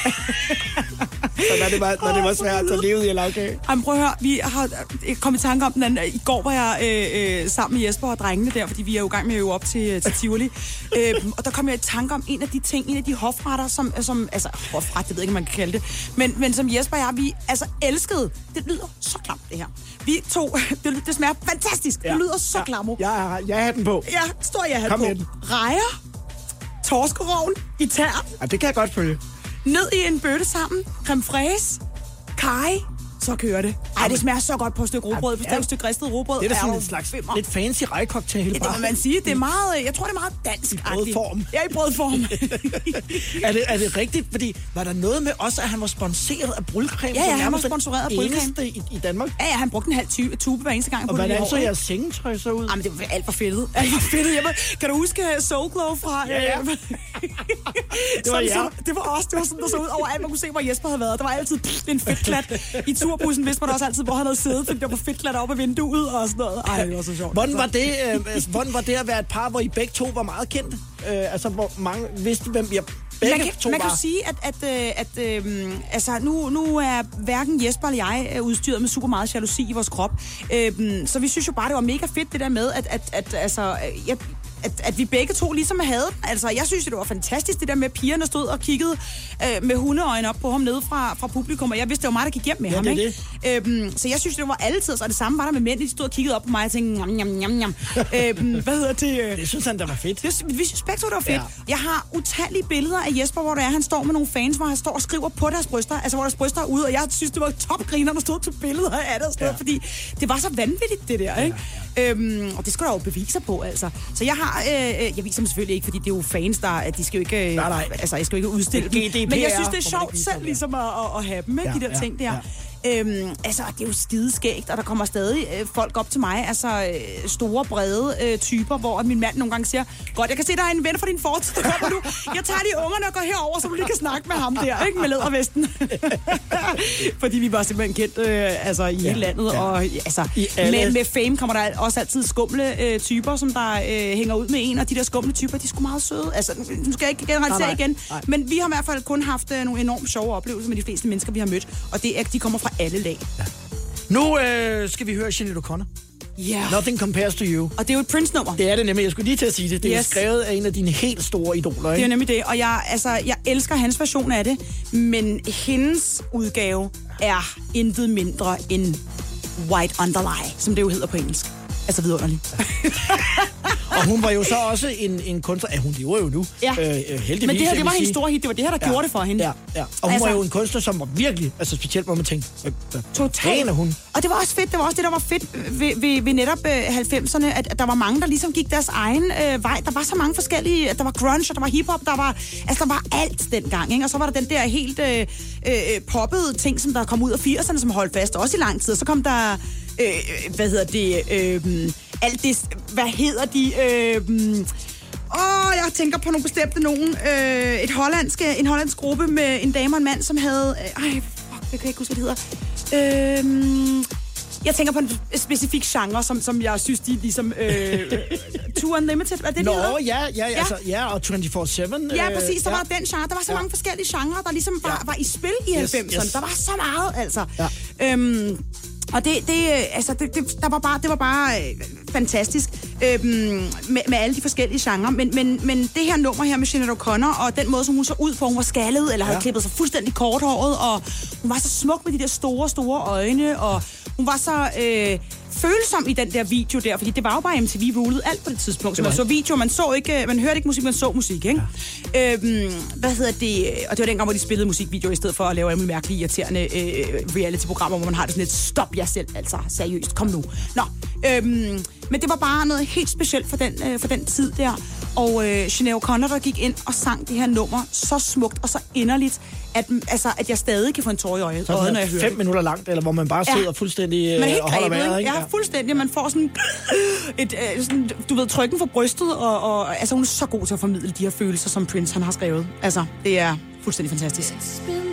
Så når det var, når det var svært, levede jeg i lavkage. Jamen, prøv at høre, vi har jeg kom i tanke om den anden. I går var jeg øh, øh, sammen med Jesper og drengene der, fordi vi er jo i gang med at øve op til, til Tivoli. øh, og der kom jeg i tanke om en af de ting, en af de hofretter, som, som altså hofret, det ved jeg ikke, man kan kalde det, men, men som Jesper og jeg, vi altså elskede. Det lyder så klamt, det her. Vi to, [LAUGHS] det, det smager fantastisk. Ja. Det lyder så ja. klamo. Jeg har, jeg har den på. Ja, står jeg her Kom på. med den. Rejer, torskerovn i tær, Ja, det kan jeg godt følge. ned i en bøtte sammen, creme fraise, kaj, så kører det. Ej, det smager så godt på et stykke rugbrød, på et stykke ristet rugbrød. Det er da sådan en slags femmer. lidt fancy rejcocktail. Ja, det må man sige. Det er meget, øh, jeg tror, det er meget dansk. I brødform. Ja, i brødform. [LAUGHS] er, det, er det rigtigt? Fordi var der noget med også, at han var sponsoreret af brylcreme? Ja, ja, han var sponsoreret af brylcreme. i, i Danmark. ja, ja, han brugte en halv tu- tube hver eneste gang. Og hvordan så jeres sengetøj så ud? Jamen, det var alt for fedtet. Alt for fedtet. Jeg var, kan du huske uh, Soul Glow fra... Ja, ja. øh, [LAUGHS] Det var sådan, jer. så, det var også, det var sådan, der så ud over alt, man kunne se, hvor Jesper havde været. Der var altid pff, en fedtklat. I [LAUGHS] turbussen vidste man også altid, hvor han havde siddet, fordi der var fedtklat op ad vinduet og sådan noget. Ej, det var så sjovt. Hvordan var det, øh, altså, hvordan var det at være et par, hvor I begge to var meget kendte? Øh, altså, hvor mange vidste, hvem jeg begge man kan, to man kan var? jo sige, at, at, øh, at øh, altså, nu, nu er hverken Jesper eller jeg øh, udstyret med super meget jalousi i vores krop. Øh, så vi synes jo bare, det var mega fedt, det der med, at, at, at altså, øh, jeg, at, at vi begge to ligesom havde den. Altså, jeg synes, det var fantastisk, det der med, at pigerne stod og kiggede øh, med hundeøjne op på ham nede fra, fra publikum, og jeg vidste, det var mig, der gik hjem med Ja, ham, det ikke? Øhm, så jeg synes, det var altid, og det samme var der med mænd, de stod og kiggede op på mig og tænkte, njam, njam, njam, njam. øhm, hvad hedder det? øh, Det synes han, der var fedt. det, vi synes begge to, det var fedt. Ja. Ja. Jeg har utallige billeder af Jesper, hvor det er, han står med nogle fans, hvor han står og skriver på deres bryster, altså hvor deres bryster er ude, og jeg synes, det var topgriner, der stod til billeder af det, Ja. ja. fordi det var så vanvittigt, det der, ikke? Øhm, og det skulle der jo beviser på, altså. Så jeg har, øh, øh, jeg viser dem selvfølgelig ikke, fordi det er jo fans, der, at de skal jo ikke, øh, Nej, nej. altså jeg skal jo ikke udstille dem. Men jeg synes, det er sjovt selv ligesom at, at, at have dem, ikke? Ja, de der ja, ting der. ja. Øhm, altså, det er jo skideskægt, og der kommer stadig øh, folk op til mig, altså øh, store, brede øh, typer, hvor min mand nogle gange siger, godt, jeg kan se, der er en ven fra din fortid, der kommer nu. Jeg tager de ungerne og går herover, så du lige kan snakke med ham der, ikke? Med lædervesten. [LAUGHS] Fordi vi var simpelthen kendt øh, altså, i hele landet, ja. og altså, I alle- med, med fame kommer der også altid skumle øh, typer, som der øh, hænger ud med en, og de der skumle typer, de er sgu meget søde. Altså, nu skal jeg ikke generalisere Nej, nej, igen, nej. men vi har i hvert fald kun haft øh, nogle enormt sjove oplevelser med de fleste mennesker, vi har mødt, og det er, de kommer fra alle lag. Nu øh, skal vi høre Sinead O'Connor. Ja. Nothing compares to you. Og det er jo et Prince-nummer. Det er det nemlig. Jeg skulle lige til at sige det. Det er Yes. skrevet af en af dine helt store idoler, Det er ikke? nemlig det, og jeg, altså, jeg elsker hans version af det, men hendes udgave er intet mindre end White Underlie, som det jo hedder på engelsk. Altså vidunderligt. [LAUGHS] Og hun var jo så også en, en kunstner. Ja, hun lever jo nu. Ja. Øh, øh, heldigvis, Men det her, det var hendes store hit. Det var det her, der Ja. gjorde det for hende. Ja, ja. Og hun Altså- var jo en kunstner, som var virkelig, altså specielt, hvor man tænkte, hvad, Totalt. hun? Og det var også fedt. Det var også det, der var fedt ved, ved, ved netop øh, 90'erne, at, at der var mange, der ligesom gik deres egen øh, vej. Der var så mange forskellige... At der var grunge, og der var hiphop, der var... Altså, der var alt dengang, ikke? Og så var der den der helt øh, øh, poppede ting, som der kom ud af 80'erne, som holdt fast også i lang tid. Og så kom der... Øh, hvad hedder det? Øh, alt det... Hvad hedder de? Øh, Åh, jeg tænker på nogle bestemte nogen. Øh, et hollandske, en hollandsk gruppe med en dame og en mand, som havde... Øh, ej, fuck, jeg kan ikke huske, hvad det hedder. Øh, jeg tænker på en specifik genre, som, som jeg synes, de ligesom... Øh, [LAUGHS] 22 Unlimited. Er det, Nå, det hedder? ja, ja, altså, ja, og 24-7. Ja, øh, præcis. Der ja. var den genre. Der var så Ja. mange forskellige genrer, der ligesom var, var i spil i Yes, 90'erne. yes. Der var så meget, altså. Ja. Øhm, og det, det, øh, altså, det, det, der var bare, det var bare øh, fantastisk øhm, med, med alle de forskellige genrer. Men, men, men det her nummer her med Sinead O'Connor, og den måde, som hun så ud på, hun var skaldet, eller havde Ja. klippet sig fuldstændig korthåret, og hun var så smuk med de der store, store øjne, og hun var så øh, følsom i den der video der, fordi det var jo bare MTV rulet alt på det tidspunkt. Så man så video, man så ikke, man hørte ikke musik, man så musik, ikke? Ja. Øhm, hvad hedder det? Og det var dengang, hvor de spillede musikvideoer i stedet for at lave alle mærkelige, irriterende øh, reality-programmer, hvor man har det sådan lidt, stop jer selv, altså seriøst, kom nu. Nå, øhm, men det var bare noget helt specielt for den, øh, for den tid der. Og øh, Sinead O'Connor, der gik ind og sang det her nummer så smukt og så inderligt, at, altså, at jeg stadig kan få en tår i øjet, når jeg hører fem det. minutter langt, eller hvor man bare Ja. sidder fuldstændig øh, Man er helt og holder grebet, vejret, ikke? Ja, fuldstændig. Man får sådan [LAUGHS] et, øh, sådan, du ved, trykken for brystet, og, og altså, hun er så god til at formidle de her følelser, som Prince han har skrevet. Altså, det er fuldstændig fantastisk. It's been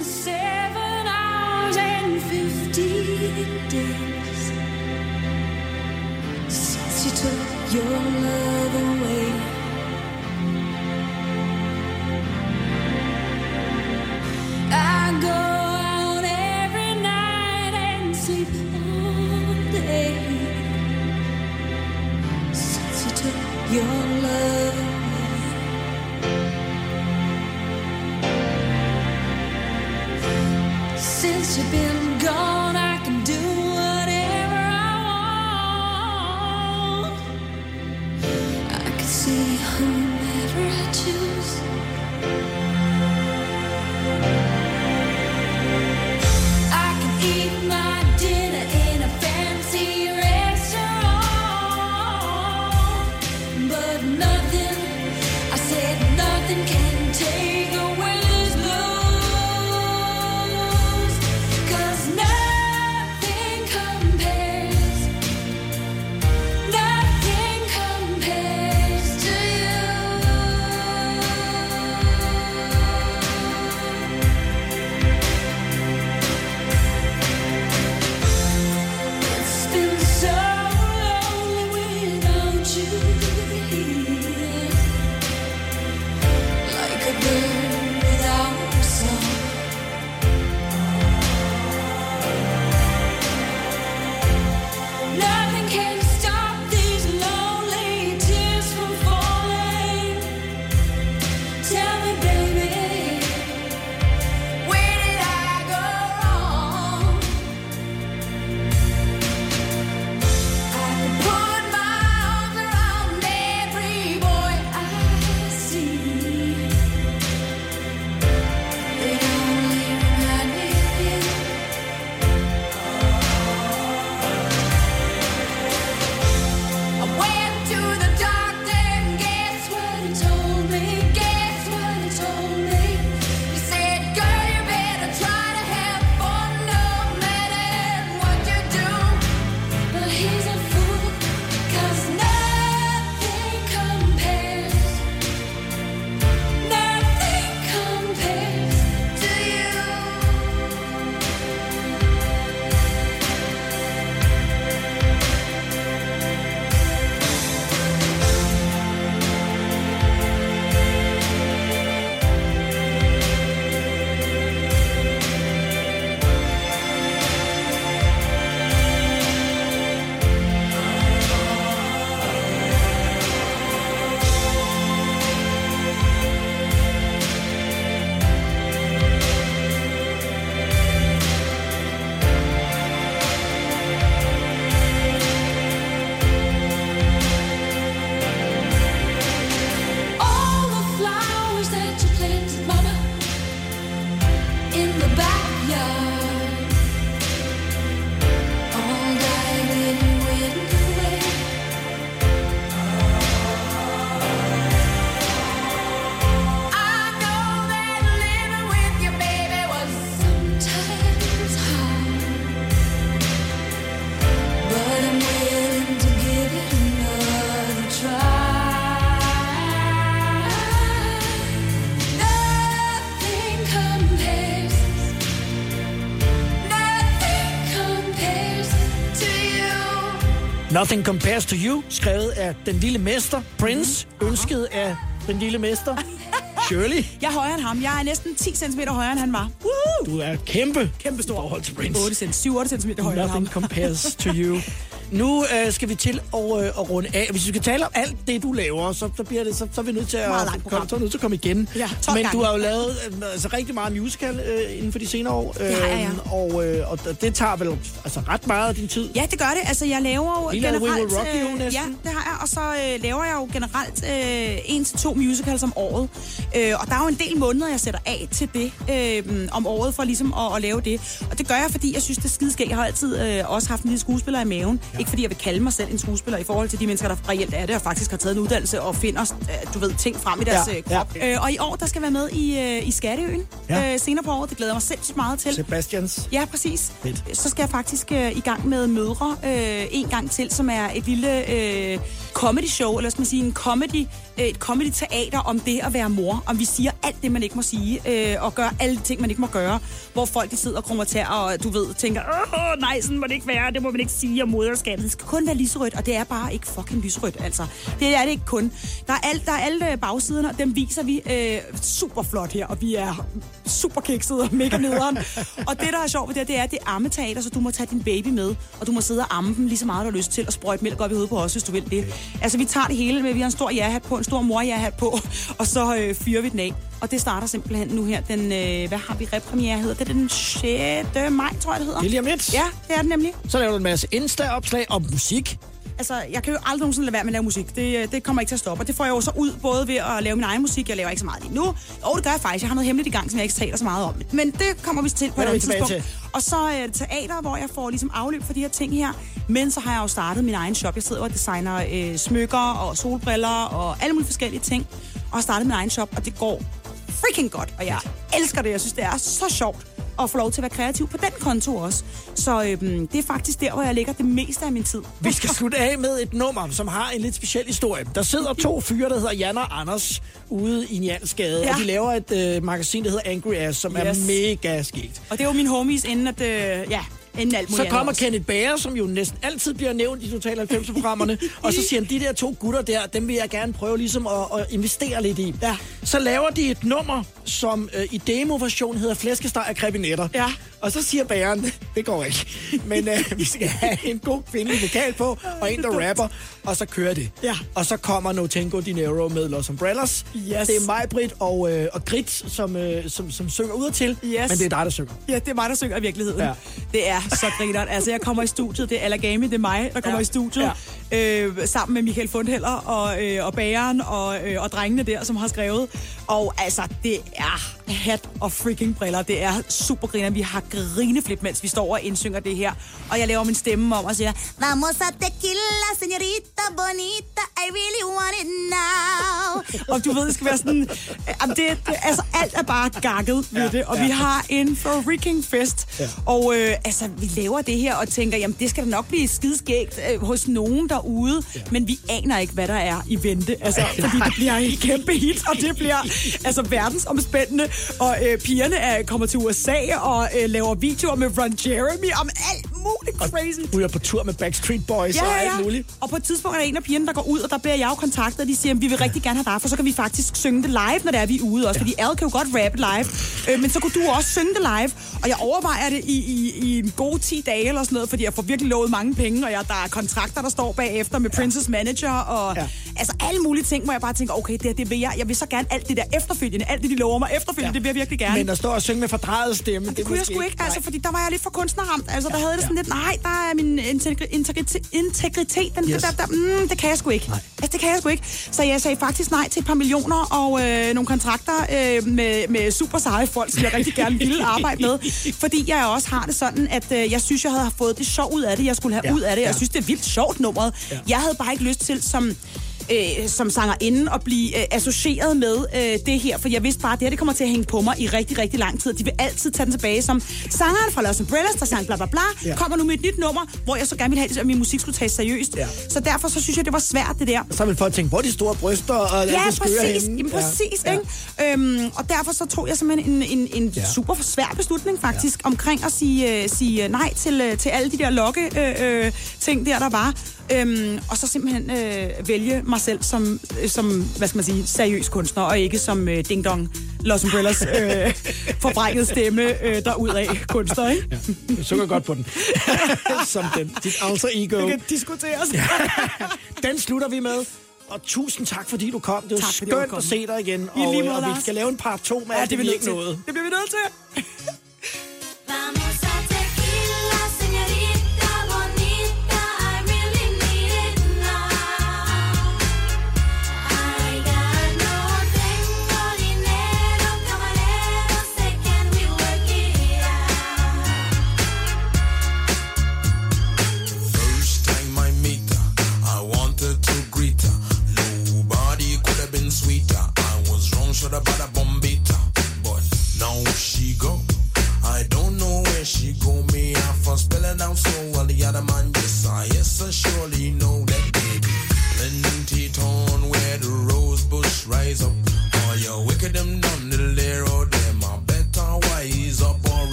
Nothing Compares to You, skrevet af den lille mester, Prince, ønsket af den lille mester, [LAUGHS] Shirley. Jeg er højere end ham. Jeg er næsten 10 cm højere, end han var. Woo! Du er kæmpe, Kæmpe stor. forhold til Prince. 8 cm, 7-8 cm højere end ham. Nothing compares to you. [LAUGHS] Nu øh, skal vi til at, øh, at runde af. Hvis vi skal tale om alt det, du laver, så, så, bliver det, så, så er vi nødt til at, komme, så er nødt til at komme igen. Ja, 12 Men du gange. har jo lavet øh, altså, rigtig meget musical øh, inden for de senere år. Har jeg, ja. Øhm, og, øh, og det tager vel altså, ret meget af din tid. Ja, det gør det. Altså, jeg laver jo We generelt... Will Rock øh. Ja, det har jeg. Og så øh, laver jeg jo generelt øh, en til to musicals om året. Øh, og der er jo en del måneder, jeg sætter af til det øh, om året for ligesom at, at lave det. Og det gør jeg, fordi jeg synes, det er skideskægt. Jeg har altid øh, også haft en lille skuespiller i maven. Ja. Ikke fordi jeg vil kalde mig selv en skuespiller i forhold til de mennesker, der reelt er det, og faktisk har taget en uddannelse og finder, øh, du ved, ting frem i deres Ja, ja. krop. ja. Øh, og i år, der skal være med i, øh, i Skatteøen Ja. øh, senere på året. Det glæder jeg mig sindssygt meget til. Sebastians. Ja, præcis. Fedt. Så skal jeg faktisk øh, i gang med Mødre øh, en gang til, som er et lille øh, comedy show, eller skal man sige en comedy, et comedy teater om det at være mor. Om vi siger alt det, man ikke må sige, øh, og gør alle de ting, man ikke må gøre. Hvor folk de sidder og krummer tær, og du ved, tænker, åh nej, sådan må det ikke være, det må man ikke sige om moderskabet. Det skal kun være lyserødt, og det er bare ikke fucking lyserødt, altså. Det er det ikke kun. Der er, alt, der er alle øh, bagsiderne, og dem viser vi øh, super flot her, og vi er super kiksede og mega nederen. [LAUGHS] og det, der er sjovt ved det, det er, at det er ammeteater, så du må tage din baby med, og du må sidde og amme dem lige så meget, du har lyst til, og sprøjte mælk op i hovedet på os, hvis du vil det. Altså, vi tager det hele med, vi har en stor ja-hat på, en stor mor-ja-hat på, og så øh, fyrer vi den af. Og det starter simpelthen nu her, den, øh, hvad har vi, repremiere hedder? Det er den 6. maj, tror jeg, det hedder. Det er lige om lidt. Ja, det er det nemlig. Så laver du en masse Insta-opslag om musik. Altså, jeg kan jo aldrig nogensinde lade være med at lave musik. Det, øh, det kommer ikke til at stoppe. Og det får jeg jo så ud, både ved at lave min egen musik. Jeg laver ikke så meget lige nu. Jo, det gør jeg faktisk. Jeg har noget hemmeligt i gang, som jeg ikke taler så meget om. Men det kommer vi til på et andet tidspunkt. Og så er det teater, hvor jeg får ligesom afløb for de her ting her. Men så har jeg jo startet min egen shop. Jeg sidder og designer øh, smykker og solbriller og alle mulige forskellige ting. Og har startet min egen shop, og det går freaking godt. Og jeg elsker det. Jeg synes, det er så sjovt at få lov til at være kreativ på den konto også. Så øhm, det er faktisk der, hvor jeg lægger det meste af min tid. Vi skal slutte af med et nummer, som har en lidt speciel historie. Der sidder to fyre, der hedder Jan og Anders, ude i Njansgade, ja. Og de laver et øh, magasin, der hedder Angry Ass, som yes. Er mega skægt. Og det er jo mine homies, inden at, øh, ja, inden alt Så kommer også. Kenneth Bager, som jo næsten altid bliver nævnt i Total 90-programmerne, [LAUGHS] og så siger han, de der to gutter der, dem vil jeg gerne prøve ligesom at, at investere lidt i. Ja. Så laver de et nummer, som øh, i demo-version hedder Flæskesteg og krebinetter. Ja. Og så siger bageren, det går ikke, men øh, vi skal have en god kvindelig vokal på, og en, der rapper, og så kører det. Ja. Og så kommer No Tango Dinero med Los Umbrellas. Yes. Det er mig, Britt og, øh, og Grit, som, øh, som, som synger ud til, Yes. men det er dig, der synger. Ja, det er mig, der synger i virkeligheden. Ja. Det er så grineren. Altså, jeg kommer i studiet, det er Alagami, det er mig, der kommer Ja. i studiet, ja. øh, sammen med Michael Fundheller og, øh, og bageren og, øh, og drengene der, som har skrevet. Og altså, det er hat og freaking briller. Det er super griner. Vi har grineflip, mens vi står og indsynger det her. Og jeg laver min stemme om og siger, Vamos a tequila, señorita bonita, I really want it now. [LAUGHS] og du ved, det skal være sådan... jamen, det, det, altså, alt er bare gakket ved Ja, det. Og ja. vi har en freaking fest. Ja. Og øh, altså, vi laver det her og tænker, jamen det skal da nok blive skideskægt øh, hos nogen derude, ja. men vi aner ikke, hvad der er i vente. Altså, fordi det bliver en kæmpe hit, og det bliver [LAUGHS] [LAUGHS] altså verdensomspændende. Og øh, pigerne er, kommer til USA og øh, laver videoer med Ron Jeremy om alt muligt crazy. Hun er på tur med Backstreet Boys og alt muligt. Og på et tidspunkt er der en af pigerne, der går ud, og der bliver jeg jo kontaktet, og de siger, at vi vil rigtig gerne have dig, for så kan vi faktisk synge det live, når det er, vi er ude også. Ja. Fordi alle kan jo godt rappe live, øh, men så kunne du også synge det live. Og jeg overvejer det i, i, i en god 10 dage eller sådan noget, fordi jeg får virkelig lovet mange penge, og jeg, der er kontrakter, der står bagefter med Princess Manager, og Ja. ja. altså alle mulige ting, hvor jeg bare tænker, okay, det, det vil jeg. Jeg vil så gerne alt det der efterfølgende, alt det, de lover mig efterfølgende, ja. det vil jeg virkelig gerne. Men at stå og synge med fordrejet stemme, Det, det kunne jeg sgu ikke, altså, fordi der var jeg lidt for kunstnerramt. Altså, der havde jeg det sådan lidt, nej, der er min integri- integritet, integritet den, Yes. der, der, mm, det kan jeg sgu ikke. Nej. Altså, det kan jeg sgu ikke. Så jeg sagde faktisk nej til et par millioner og øh, nogle kontrakter øh, med, med super seje folk, som jeg rigtig gerne ville arbejde med. [LAUGHS] Fordi jeg også har det sådan, at øh, jeg synes, jeg havde fået det sjov ud af det, jeg skulle have Ja, ud af det. Jeg ja. synes, det er vildt sjovt nummeret. Ja. Jeg havde bare ikke lyst til som øh, som sangerinde at blive øh, associeret med øh, det her, for jeg vidste bare, at det her det kommer til at hænge på mig i rigtig, rigtig lang tid. De vil altid tage den tilbage som sangeren fra Los Umbrellas, der sang bla bla bla, Ja. kommer nu med et nyt nummer, hvor jeg så gerne ville have, at min musik skulle tages seriøst. Ja. Så derfor så synes jeg, det var svært, det der. Så vil folk tænke, hvor de store bryster og Ja, præcis. henne? Jamen, præcis, Ja. ikke? Øhm, og derfor så tog jeg simpelthen en, en, en ja. super svær beslutning faktisk ja. omkring at sige, øh, sige nej til, øh, til alle de der lokke øh, øh, ting der, der var. Øhm, og så simpelthen øh, vælge mig selv som, øh, som, hvad skal man sige, seriøs kunstner, og ikke som øh, Ding Dong, Los Umbrellas øh, [LAUGHS] forvrænget stemme øh, derudad kunstner, ikke? Ja, du sukker godt på den. [LAUGHS] som den. Dit alter ego. Det kan diskuteres. Den slutter vi med. Og tusind tak, fordi du kom. Det var Tak, fordi du skønt at se dig igen. I Og, lige måde, og vi skal lave en part 2 med Ja, det det, er vi ikke nåede. Det bliver vi nødt til. [LAUGHS]